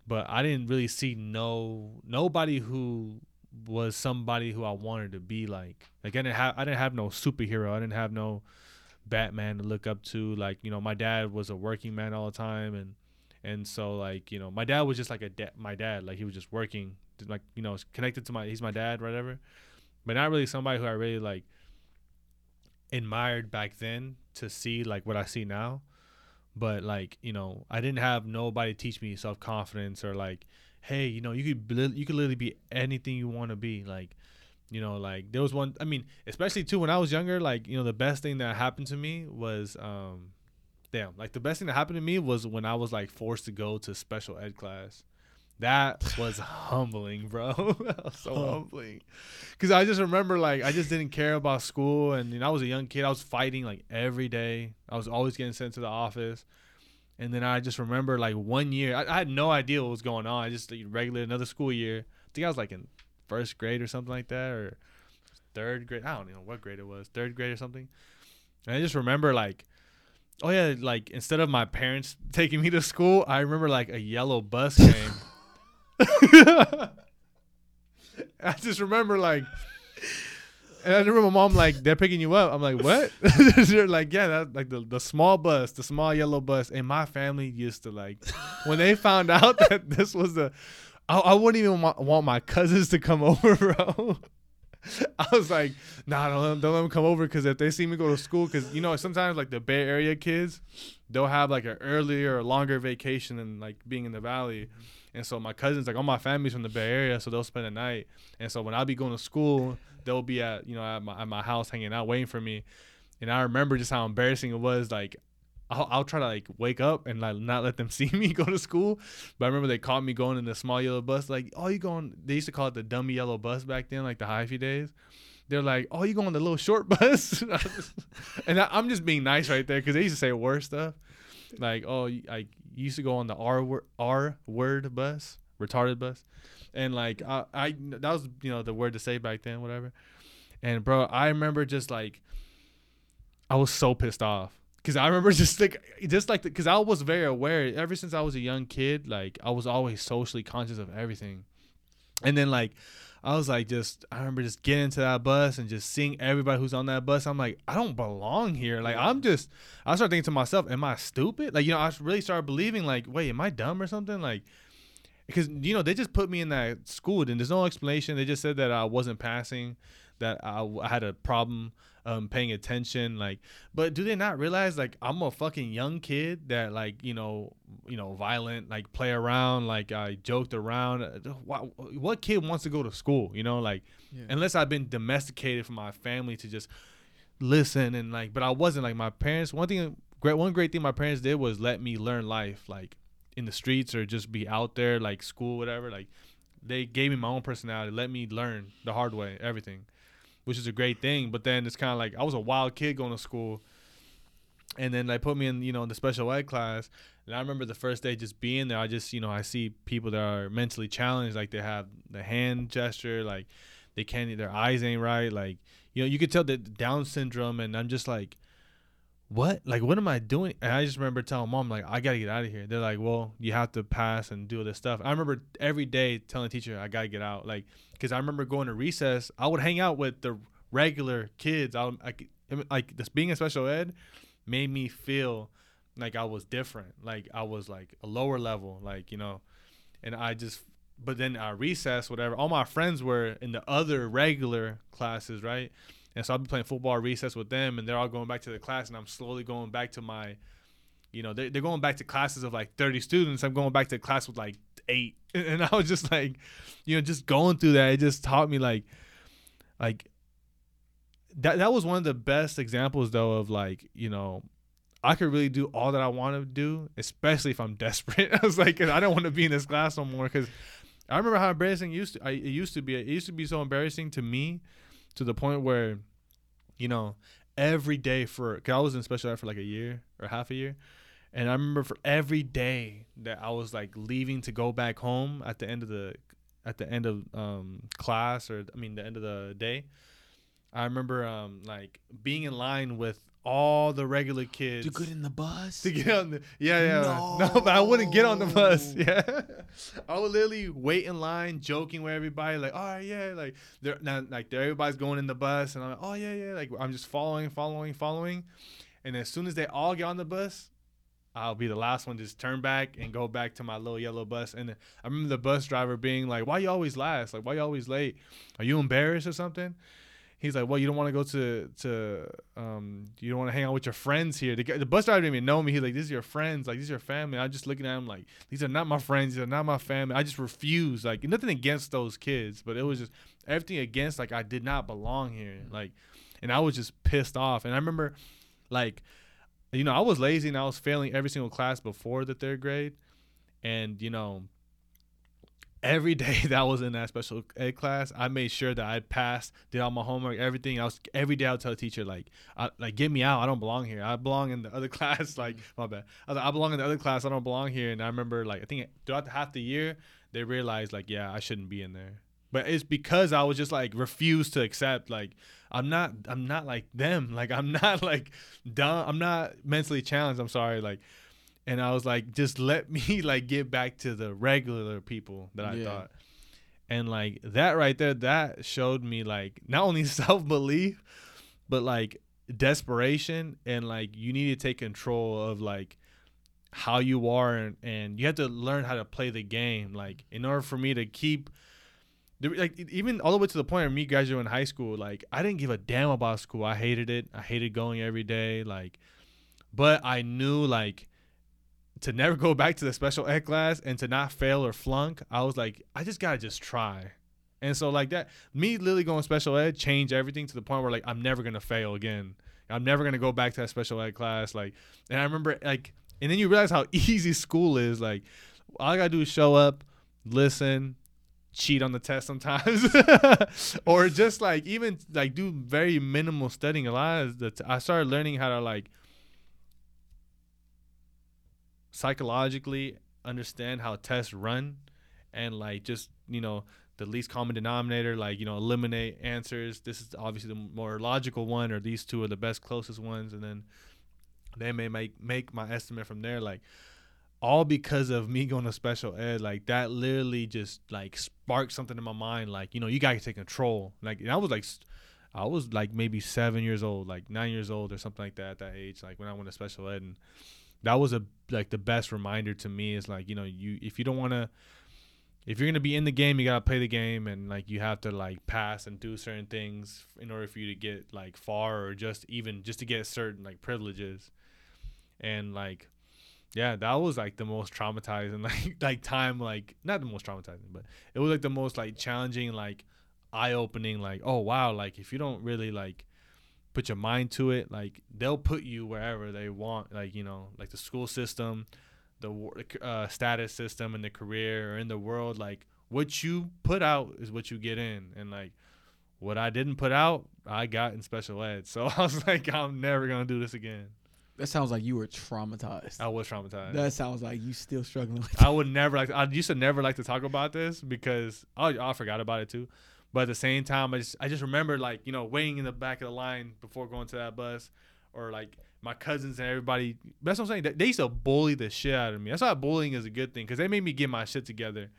but I didn't really see no nobody who was somebody who I wanted to be like. Like I didn't have I didn't have no superhero. I didn't have no Batman to look up to. Like, you know, my dad was a working man all the time and and so like, you know, my dad was just like a da- my dad, like he was just working like, you know, connected to my he's my dad, whatever. But not really somebody who I really like admired back then to see like what I see now. But like you know, I didn't have nobody teach me self confidence or like, hey, you know, you could you could literally be anything you want to be. Like, you know, like there was one. I mean, especially too when I was younger. Like you know, the best thing that happened to me was, um, damn, like the best thing that happened to me was when I was like forced to go to special ed class. That was humbling, bro. was so humbling. Cause I just remember like I just didn't care about school, and you know, I was a young kid. I was fighting like every day. I was always getting sent to the office, and then I just remember like one year, I, I had no idea what was going on. I just like, regular another school year. I think I was like in first grade or something like that, or third grade. I don't know what grade it was, third grade or something. And I just remember like oh yeah, like instead of my parents taking me to school, I remember like a yellow bus came. I just remember like, and I remember my mom like they're picking you up. I'm like, what? they're like, yeah, that like the the small bus, the small yellow bus. And my family used to like when they found out that this was the, I, I wouldn't even want, want my cousins to come over, bro. I was like, nah, don't let, them, don't let them come over because if they see me go to school, because you know sometimes like the Bay Area kids, they'll have like an earlier or longer vacation than like being in the valley, and so my cousins like all my family's from the Bay Area, so they'll spend the night, and so when I'll be going to school, they'll be at you know at my, at my house hanging out waiting for me, and I remember just how embarrassing it was like I'll, I'll, try to like wake up and like not let them see me go to school. But I remember they caught me going in the small yellow bus. Like, oh, you going? They used to call it the dummy yellow bus back then, like the hyphy days. They're like, oh, you going the little short bus? and I, am just being nice right there because they used to say worse stuff, like, oh, I used to go on the R word, R word bus, retarded bus, and like I, I that was you know the word to say back then, whatever. And bro, I remember just like I was so pissed off Cause I remember just like just like because I was very aware ever since I was a young kid. Like I was always socially conscious of everything, and then like I was like just I remember just getting into that bus and just seeing everybody who's on that bus. I'm like I don't belong here. Like I'm just I started thinking to myself, am I stupid? Like you know I really started believing like wait am I dumb or something like because you know they just put me in that school and there's no explanation. They just said that I wasn't passing, that I, I had a problem um, paying attention. Like, but do they not realize like I'm a fucking young kid that like you know you know violent like play around like I joked around. What, what kid wants to go to school? You know like yeah. unless I've been domesticated from my family to just listen and like. But I wasn't like my parents. One thing great one great thing my parents did was let me learn life like in the streets or just be out there like school whatever like they gave me my own personality let me learn the hard way everything which is a great thing. But then it's kind of like I was a wild kid going to school, and then they put me in you know the special ed class. And I remember the first day just being there. I just you know I see people that are mentally challenged, like they have the hand gesture, like they can't their eyes ain't right, like you know you could tell that Down syndrome, and I'm just like what? Like, what am I doing? And I just remember telling mom, like, I gotta get out of here. They're like, well, you have to pass and do this stuff. I remember every day telling the teacher, I gotta get out. Like, because I remember going to recess, I would hang out with the regular kids. I, I like this being a special ed made me feel like I was different. Like I was like a lower level, like you know, and I just. But then I recess, whatever. All my friends were in the other regular classes, right? And so I'll be playing football recess with them, and they're all going back to the class, and I'm slowly going back to my, you know, they're, they're going back to classes of like 30 students. I'm going back to class with like eight, and I was just like, you know, just going through that. It just taught me like, like that. That was one of the best examples though of like, you know, I could really do all that I want to do, especially if I'm desperate. I was like, I don't want to be in this class no more because I remember how embarrassing it used to. I, it used to be. It used to be so embarrassing to me to the point where, you know, every day for cause I was in special ed for like a year or half a year, and I remember for every day that I was like leaving to go back home at the end of the at the end of um, class or I mean the end of the day, I remember um, like being in line with all the regular kids. To get in the bus? To get on the yeah yeah. No, no but I wouldn't get on the bus yeah. I would literally wait in line joking with everybody like all right yeah like they're now like they're, everybody's going in the bus and I'm like oh yeah yeah like I'm just following following following. And as soon as they all get on the bus I'll be the last one to just turn back and go back to my little yellow bus. And I remember the bus driver being like why you always last? Like why you always late? Are you embarrassed or something he's like, well, you don't want to go to to um, you don't want to hang out with your friends here. The, the, bus driver didn't even know me. He's like, these are your friends, like these are your family. I'm just looking at him like, these are not my friends. These are not my family. I just refuse. Like nothing against those kids, but it was just everything against. Like I did not belong here. Like, and I was just pissed off. And I remember, like, you know, I was lazy and I was failing every single class before the third grade, and you know every day that I was in that special ed class, I made sure that I passed, did all my homework, everything. I was every day I would tell the teacher like, I, like get me out. I don't belong here. I belong in the other class. Mm-hmm. Like my bad. I, was like, I belong in the other class. I don't belong here. And I remember like I think throughout the half the year they realized like yeah I shouldn't be in there. But it's because I was just like refused to accept like I'm not I'm not like them. Like I'm not like dumb. I'm not mentally challenged. I'm sorry. Like and I was like, just let me like get back to the regular people that I yeah. thought. And like that right there, that showed me like not only self belief, but like desperation and like you need to take control of like how you are and, and you have to learn how to play the game. Like in order for me to keep like even all the way to the point of me graduating high school, like I didn't give a damn about school. I hated it. I hated going every day. Like, but I knew like to never go back to the special ed class and to not fail or flunk, I was like, I just gotta just try. And so like that, me literally going special ed changed everything to the point where like I'm never gonna fail again. I'm never gonna go back to that special ed class. Like, and I remember like, and then you realize how easy school is. Like, all I gotta do is show up, listen, cheat on the test sometimes, or just like even like do very minimal studying. A lot of the t- I started learning how to like psychologically understand how tests run and like just you know the least common denominator like you know eliminate answers. This is obviously the more logical one or these two are the best closest ones. And then they may make make my estimate from there like all because of me going to special ed like that literally just like sparked something in my mind like you know you gotta take control. Like i was like i was like maybe seven years old like nine years old or something like that at that age like when i went to special ed. And that was a like the best reminder to me is like you know you if you don't want to if you're gonna be in the game you gotta play the game and like you have to like pass and do certain things in order for you to get like far or just even just to get certain like privileges. And like yeah that was like the most traumatizing like like time like not the most traumatizing but it was like the most like challenging like eye-opening like oh wow like if you don't really like put your mind to it like they'll put you wherever they want like you know like the school system the uh, status system and the career or in the world like what you put out is what you get in and like what i didn't put out i got in special ed so i was like i'm never gonna do this again that sounds like you were traumatized. I was traumatized. That sounds like you still struggling with. I would never like. I used to never like to talk about this because oh, I forgot about it too. But at the same time, I just I just remember like you know waiting in the back of the line before going to that bus, or like my cousins and everybody. That's what I'm saying. They used to bully the shit out of me. That's why bullying is a good thing because they made me get my shit together.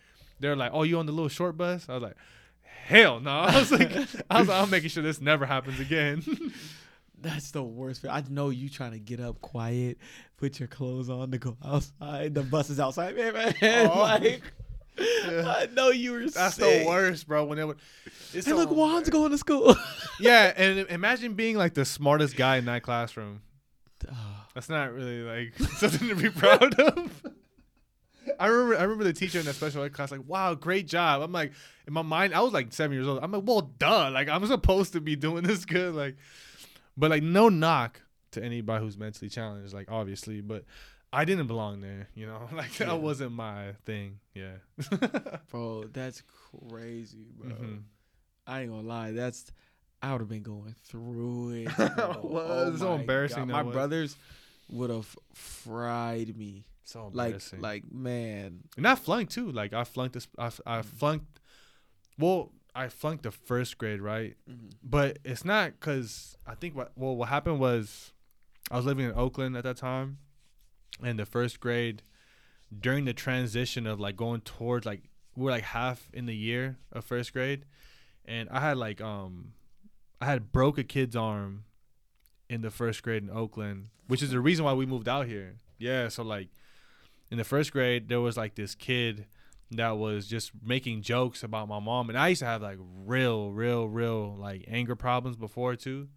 They're like, "Oh, you on the little short bus?" I was like, "Hell no!" I was like, "I was like, I'm making sure this never happens again." That's the worst. I know you trying to get up quiet, put your clothes on to go outside. The bus is outside, man. man. Oh. Like yeah. I know you were. That's sick. the worst, bro. When it would. Hey, look, Juan's going to school. yeah, and imagine being like the smartest guy in that classroom. That's not really like something to be proud of. I remember I remember the teacher in that special ed class like, "Wow, great job." I'm like, in my mind, I was like seven years old. I'm like, "Well, duh!" Like I'm supposed to be doing this good, like, but like no knock to anybody who's mentally challenged, like obviously, but I didn't belong there, you know. Like that yeah. wasn't my thing. Yeah. bro, that's crazy, bro. Mm-hmm. I ain't gonna lie. That's I would have been going through it. well, oh so embarrassing. My was. brothers would have fried me. So embarrassing. Like, like man. And I flunked too. Like I flunked this. I, I mm-hmm. flunked. Well, I flunked the first grade, right? Mm-hmm. But it's not because I think what well what happened was I was living in Oakland at that time in the first grade during the transition of like going towards like we are like half in the year of first grade and i had like um i had broke a kid's arm in the first grade in oakland which is the reason why we moved out here. Yeah so like in the first grade there was like this kid that was just making jokes about my mom and i used to have like real real real like anger problems before too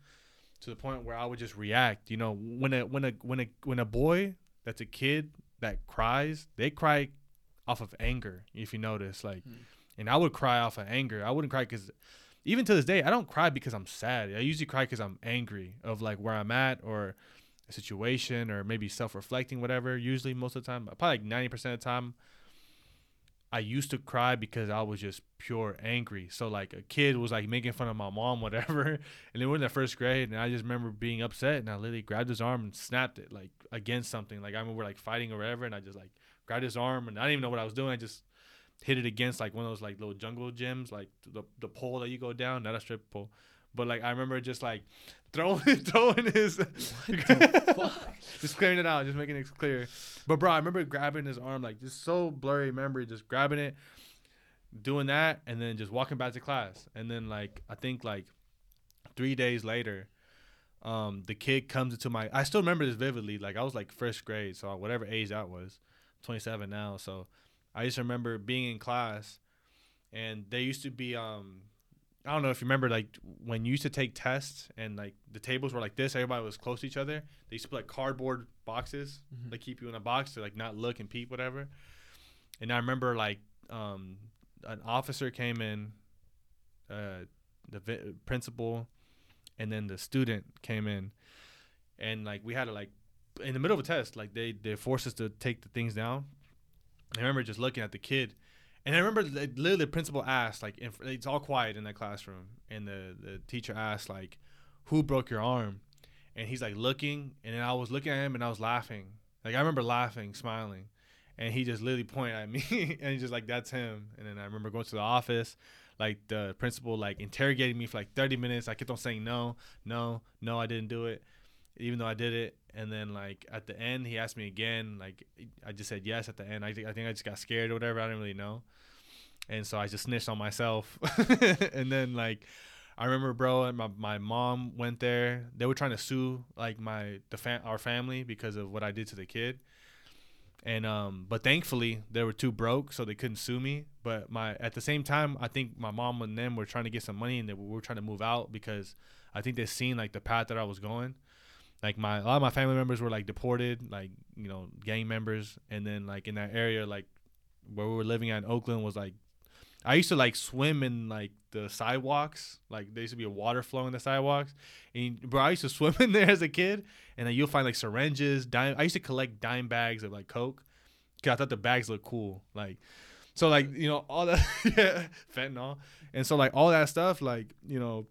to the point where i would just react you know when a when a when a when a boy that's a kid that cries, they cry off of anger. If you notice, like, mm. and I would cry off of anger. I wouldn't cry because, even to this day, I don't cry because I'm sad. I usually cry because I'm angry of like where I'm at or a situation or maybe self-reflecting, whatever. Usually, most of the time, probably like ninety percent of the time, I used to cry because I was just pure angry. So like a kid was like making fun of my mom, whatever, and they were in the first grade, and I just remember being upset, and I literally grabbed his arm and snapped it like against something. Like I remember like fighting or whatever, and I just like grabbed his arm, and I didn't even know what I was doing. I just hit it against like one of those like little jungle gyms, like the the pole that you go down, not a strip pole. But like I remember just like throwing throwing his just clearing it out, just making it clear. But bro, I remember grabbing his arm, like just so blurry memory, just grabbing it, doing that, and then just walking back to class. And then like I think like three days later, um, the kid comes into my I still remember this vividly. Like I was like first grade, so whatever age that was, twenty seven now. So I just remember being in class and they used to be um I don't know if you remember like when you used to take tests and like the tables were like this, everybody was close to each other. They used to put like cardboard boxes, mm-hmm. like keep you in a box to like not look and peep, whatever. And I remember like um, an officer came in, uh, the vi- principal, and then the student came in, and like we had to like in the middle of a test, like they they forced us to take the things down. I remember just looking at the kid and I remember like, literally the principal asked, like, it's all quiet in that classroom, and the the teacher asked, like, who broke your arm? And he's like looking, and then I was looking at him, and I was laughing. Like I remember laughing, smiling, and he just literally pointed at me, and he's just like, that's him. And then I remember going to the office, like the principal like interrogating me for like 30 minutes. I kept on saying no, no, no, I didn't do it, even though I did it. And then like at the end, he asked me again. Like I just said yes at the end. I think I think I just got scared or whatever. I didn't really know and so I just snitched on myself. and then like I remember, bro, and my my mom went there. They were trying to sue like my the fam- our family because of what I did to the kid. And um, but thankfully they were too broke, so they couldn't sue me. But my at the same time, I think my mom and them were trying to get some money, and they were trying to move out because I think they seen like the path that I was going. Like my a lot of my family members were like deported, like you know gang members, and then like in that area, like where we were living at in Oakland was like I used to like swim in like the sidewalks. Like there used to be a water flowing in the sidewalks. And bro, I used to swim in there as a kid. And then you'll find like syringes, dime. I used to collect dime bags of like Coke. Cause I thought the bags looked cool. Like, so like you know all that yeah, fentanyl, and so like all that stuff. Like you know,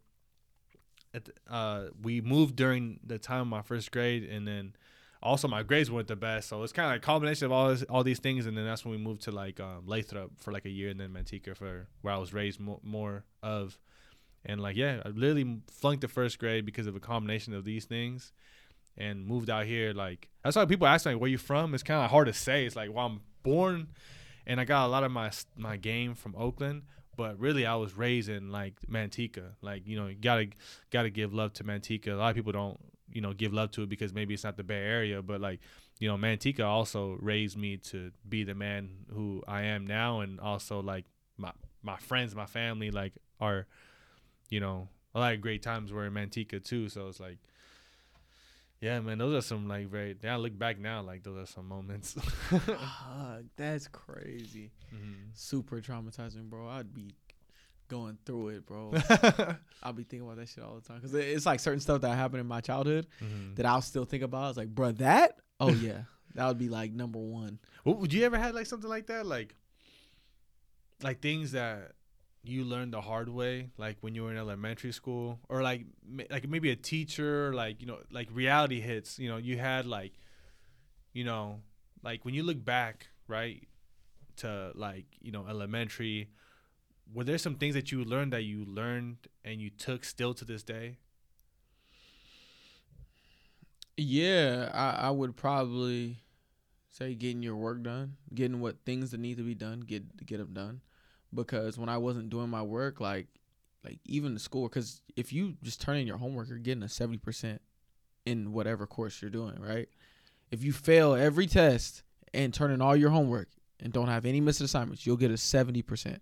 at the, uh, we moved during the time of my first grade, and then also my grades weren't the best, so it's kind of like a combination of all this, all these things, and then that's when we moved to like um, Lathrop for like a year, and then Manteca for where I was raised mo- more of, and like yeah, I literally flunked the first grade because of a combination of these things, and moved out here. Like that's why people ask like where you from. It's kind of hard to say. It's like well I'm born, and I got a lot of my my game from Oakland, but really I was raised in like Manteca. Like you know, you gotta gotta give love to Manteca. A lot of people don't you know give love to it because maybe it's not the Bay Area, but like you know Manteca also raised me to be the man who I am now, and also like my my friends, my family, like are you know a lot of great times were in Manteca too. So it's like. Yeah, man, those are some like very. Yeah, I look back now, like those are some moments. that's crazy. Mm-hmm. Super traumatizing, bro. I'd be going through it, bro. I'll be thinking about that shit all the time because it's like certain stuff that happened in my childhood mm-hmm. that I'll still think about. I was like, bro, that? Oh yeah, that would be like number one. Would you ever had like something like that, like, like things that you learned the hard way, like when you were in elementary school, or like like maybe a teacher, like you know, like reality hits. You know, you had like, you know, like when you look back, right, to like you know elementary were there some things that you learned that you learned and you took still to this day? Yeah, I, I would probably say getting your work done, getting what things that need to be done, get get them done. Because when I wasn't doing my work, like like even the school, because if you just turn in your homework, you're getting a seventy percent in whatever course you're doing, right? If you fail every test and turn in all your homework and don't have any missed assignments, you'll get a seventy percent.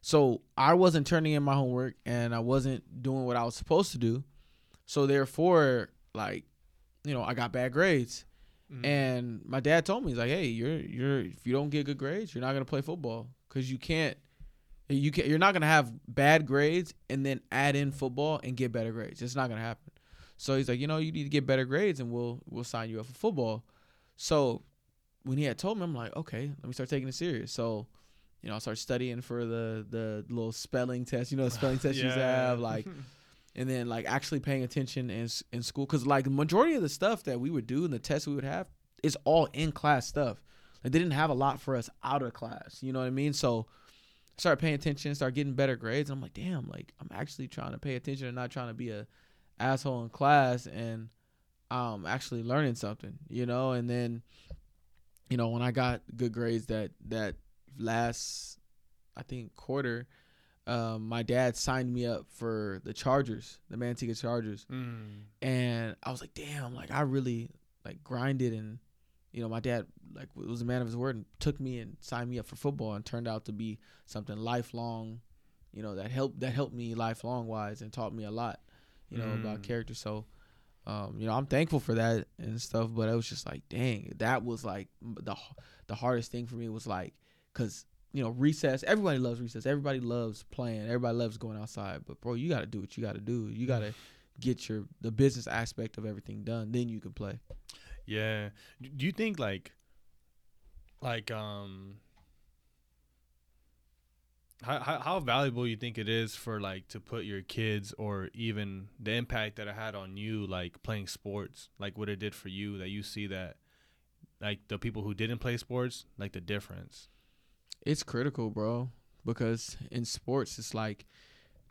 So I wasn't turning in my homework and I wasn't doing what I was supposed to do. So therefore, like, you know, I got bad grades. Mm-hmm. And my dad told me, he's like, "Hey, you're you're if you don't get good grades, you're not gonna play football because you can't you can you're not gonna have bad grades and then add in football and get better grades. It's not gonna happen." So he's like, "You know, you need to get better grades and we'll we'll sign you up for football." So when he had told me, I'm like, "Okay, let me start taking it serious." So you know, I started studying for the the little spelling test. You know, the spelling test you have like, and then like actually paying attention in in school because like the majority of the stuff that we would do and the tests we would have is all in class stuff. Like they didn't have a lot for us out of class. You know what I mean? So I started paying attention, started getting better grades. I'm like, damn, like I'm actually trying to pay attention and not trying to be a asshole in class and um actually learning something, you know, and then you know, when I got good grades that that last I think quarter, um, my dad signed me up for the Chargers, the Manteca Chargers Mm. and I was like, damn, like I really like grinded and you know, my dad like was a man of his word and took me and signed me up for football and turned out to be something lifelong, you know, that helped that helped me lifelong wise and taught me a lot, you know, about Mm. character. So um, you know, I'm thankful for that and stuff, but it was just like, dang, that was like the the hardest thing for me was like cuz you know, recess, everybody loves recess. Everybody loves playing. Everybody loves going outside, but bro, you got to do what you got to do. You got to get your the business aspect of everything done, then you can play. Yeah. Do you think like like um how, how valuable you think it is for like to put your kids or even the impact that it had on you like playing sports like what it did for you that you see that like the people who didn't play sports like the difference It's critical, bro, because in sports it's like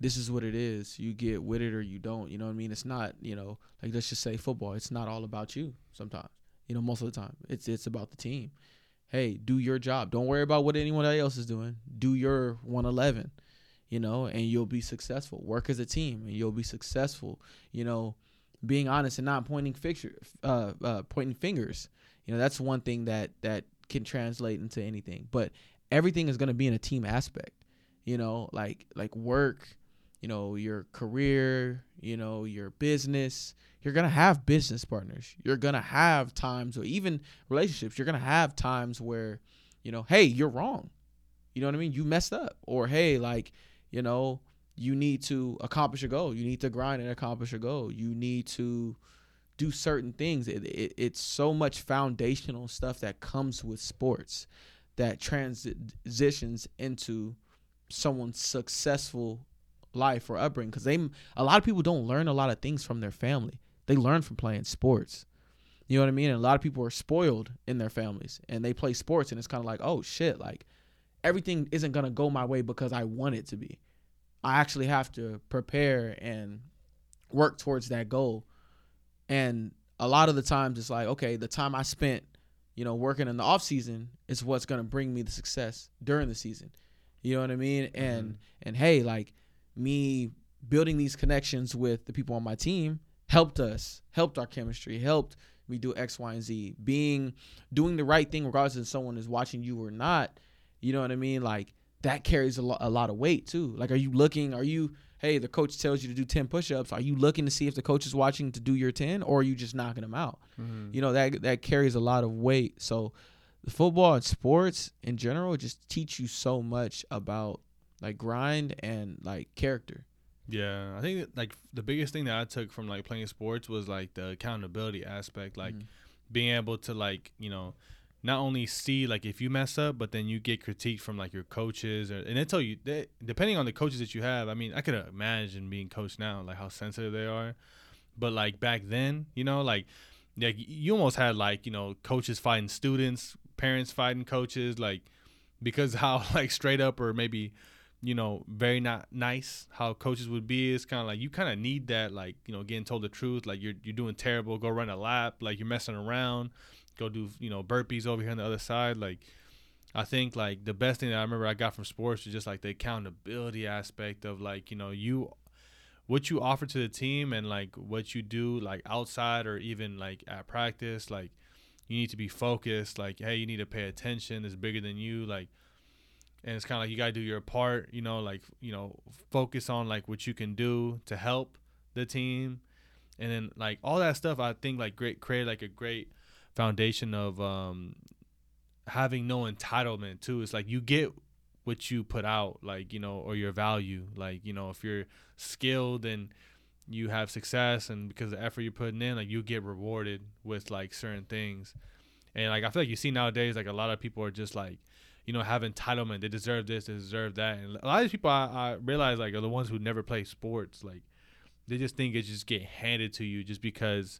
this is what it is. You get with it or you don't. You know what I mean? It's not, you know, like let's just say football. It's not all about you sometimes. You know, most of the time. It's it's about the team. Hey, do your job. Don't worry about what anyone else is doing. Do your 111, you know, and you'll be successful. Work as a team and you'll be successful. You know, being honest and not pointing fixture, uh, uh, pointing fingers. You know, that's one thing that that can translate into anything. But everything is going to be in a team aspect you know like like work you know your career you know your business. You're going to have business partners. You're going to have times or even relationships. You're going to have times where you know hey you're wrong. You know what i mean? You messed up. Or hey like you know you need to accomplish a goal. You need to grind and accomplish a goal. You need to do certain things. It, it, it's so much foundational stuff that comes with sports that transitions into someone's successful life or upbringing because they a lot of people don't learn a lot of things from their family. They learn from playing sports. You know what i mean? And a lot of people are spoiled in their families and they play sports and it's kind of like oh shit like everything isn't gonna go my way because i want it to be. I actually have to prepare and work towards that goal. And a lot of the times it's like okay the time i spent you know working in the off season is what's going to bring me the success during the season. You know what i mean? And Mhm. and hey like me building these connections with the people on my team helped us helped our chemistry helped me do x y and z. Being doing the right thing regardless if someone is watching you or not you know what i mean? Like that carries a, lo- a lot of weight too. Like are you looking are you hey the coach tells you to do 10 push-ups are you looking to see if the coach is watching to do your 10 or are you just knocking them out? Mm-hmm. You know that that carries a lot of weight. So the football and sports in general just teach you so much about like grind and like character Yeah, I think like the biggest thing that I took from like playing sports was like the accountability aspect, like Mhm. being able to like you know not only see like if you mess up, but then you get critique from like your coaches, or, and they tell you they, depending on the coaches that you have. I mean, I could imagine being coached now, like how sensitive they are, but like back then, you know, like like you almost had like you know coaches fighting students, parents fighting coaches, like because how like straight up or maybe you know, very not nice how coaches would be. is kind of like you kind of need that, like you know, getting told the truth. Like you're you're doing terrible. Go run a lap. Like you're messing around. Go do you know burpees over here on the other side. Like I think like the best thing that I remember I got from sports was just like the accountability aspect of like you know you what you offer to the team and like what you do like outside or even like at practice like you need to be focused like hey you need to pay attention it's bigger than you like and it's kind of like you got to do your part you know like you know focus on like what you can do to help the team. And then like all that stuff i think like great create like a great foundation of um having no entitlement too. It's like you get what you put out like you know or your value. Like you know if you're skilled and you have success and because the effort you're putting in like you get rewarded with like certain things. And like I feel like you see nowadays, like a lot of people are just like, you know, have entitlement. They deserve this, they deserve that. And a lot of these people I, I realize like are the ones who never play sports. Like they just think it just get handed to you just because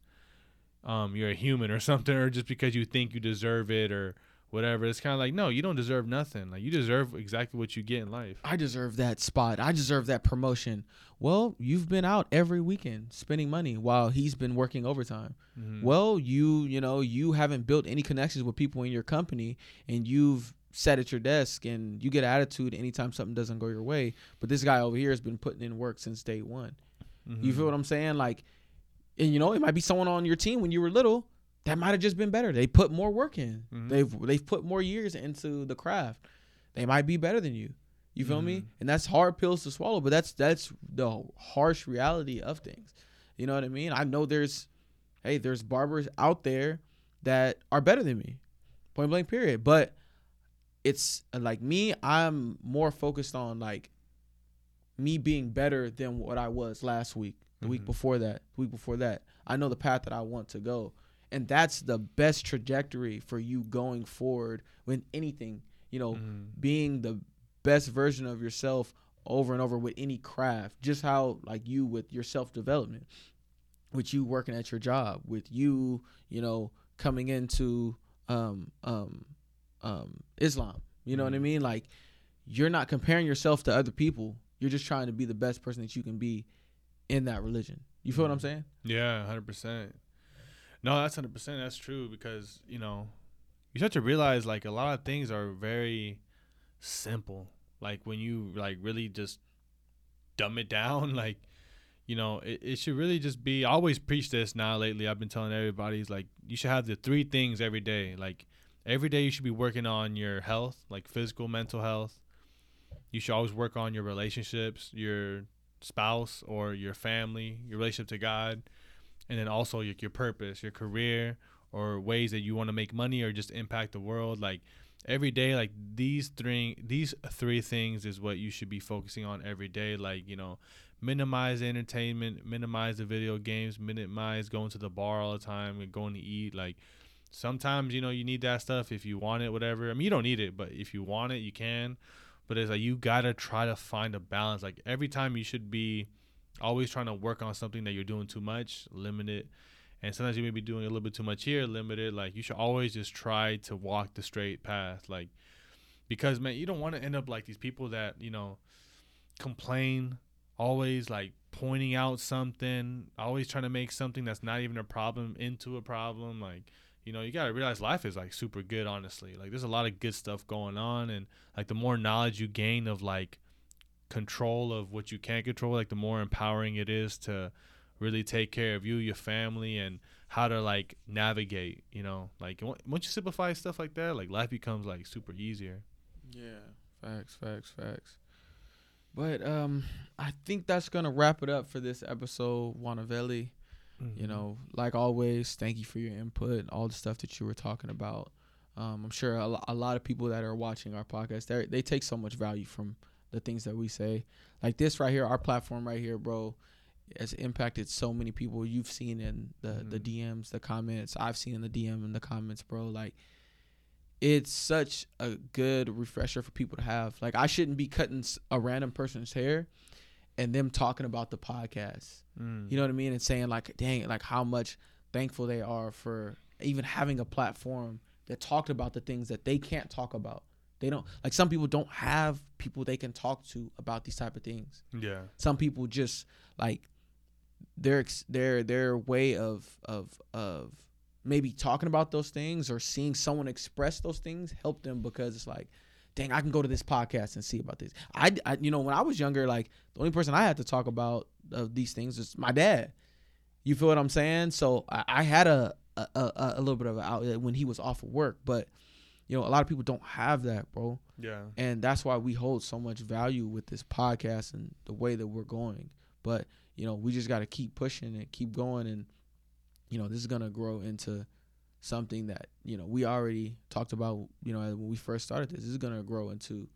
um you're a human or something, or just because you think you deserve it or whatever. It's kind of like no, you don't deserve nothing. Like you deserve exactly what you get in life. I deserve that spot. I deserve that promotion. Well, you've been out every weekend spending money while he's been working overtime. Mm-hmm. Well, you, you know, you haven't built any connections with people in your company and you've sat at your desk and you get attitude anytime something doesn't go your way. But this guy over here has been putting in work since day one. Mm-hmm. You feel what I'm saying? Like, and you know, it might be someone on your team when you were little that might have just been better. They put more work in. Mhm. They've they've put more years into the craft. They might be better than you. You feel me? Mhm. And that's hard pills to swallow, but that's that's the harsh reality of things. You know what I mean? I know there's hey, there's barbers out there that are better than me. Point blank period. But it's uh, like me, I'm more focused on like me being better than what I was last week, the week Mhm. before that, the week before that. I know the path that I want to go. And that's the best trajectory for you going forward with anything, you know, Mhm. being the best version of yourself over and over with any craft. Just how like you with your self development, with you working at your job, with you, you know, coming into um um um Islam. You know what I Mhm. mean? Like you're not comparing yourself to other people. You're just trying to be the best person that you can be in that religion. You feel what I'm Mhm. saying? Yeah, hundred percent. No, that's hundred percent. That's true because you know you start to realize like a lot of things are very simple. Like when you like really just dumb it down, like you know it, it should really just be. I always preach this now lately. I've been telling everybody's like you should have the three things every day. Like every day you should be working on your health, like physical, mental health. You should always work on your relationships, your spouse or your family, your relationship to God and then also your, your purpose, your career, or ways that you want to make money or just impact the world. Like every day, like these three these three things is what you should be focusing on every day. Like you know, minimize entertainment, minimize the video games, minimize going to the bar all the time and going to eat. Like sometimes you know you need that stuff if you want it, whatever. I mean you don't need it, but if you want it, you can. But it's like you gotta try to find a balance. Like every time you should be always trying to work on something that you're doing too much, limit it. And sometimes you may be doing a little bit too much here, limit it. Like you should always just try to walk the straight path. Like because man, you don't want to end up like these people that, you know, complain, always like pointing out something, always trying to make something that's not even a problem into a problem. Like, you know, you gotta realize life is like super good, honestly. Like there's a lot of good stuff going on and like the more knowledge you gain of like control of what you can't control, like the more empowering it is to really take care of you, your family, and how to like navigate. You know, like once you simplify stuff like that, like life becomes like super easier. Yeah, facts, facts, facts. But um, I think that's gonna wrap it up for this episode, Wanavelli. You know, like always, thank you for your input, and all the stuff that you were talking about. Um, I'm sure a, a lot of people that are watching our podcast, they they take so much value from the things that we say. Like this right here, our platform right here, bro, has impacted so many people. You've seen in the the Mhm. DMs, the comments. I've seen in the DM and the comments, bro. Like it's such a good refresher for people to have. Like I shouldn't be cutting a random person's hair and them talking about the podcast. Mm. You know what I mean? And saying like, dang, like how much thankful they are for even having a platform that talked about the things that they can't talk about. They don't like some people don't have people they can talk to about these type of things. yeah, Some people just like their their their way of of of maybe talking about those things or seeing someone express those things help them because it's like dang i can go to this podcast and see about this. I, I you know when i was younger like the only person i had to talk about of these things is my dad. You feel what i'm saying? So i, I had a, a a a little bit of an outlet uh, when he was off of work but you know a lot of people don't have that bro. Yeah, and that's why we hold so much value with this podcast and the way that we're going. But you know we just got to keep pushing and keep going and you know this is going to grow into something that you know we already talked about. You know, when we first started this, this is gonna grow into,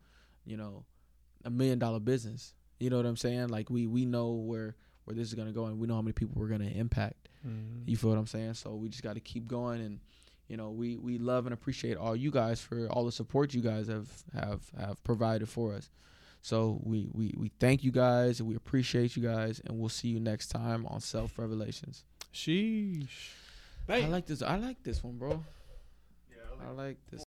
you know, a million dollar business. You know what I'm saying? Like we we know where where this is gonna go, and we know how many people we're gonna impact. Mm-hmm. You feel what I'm saying? So we just got to keep going, and you know we we love and appreciate all you guys for all the support you guys have have have provided for us. So we we we thank you guys, and we appreciate you guys, and we'll see you next time on Self Revelations. Sheesh. Bang. I like this. I like this one, bro. Yeah, I like, I like this.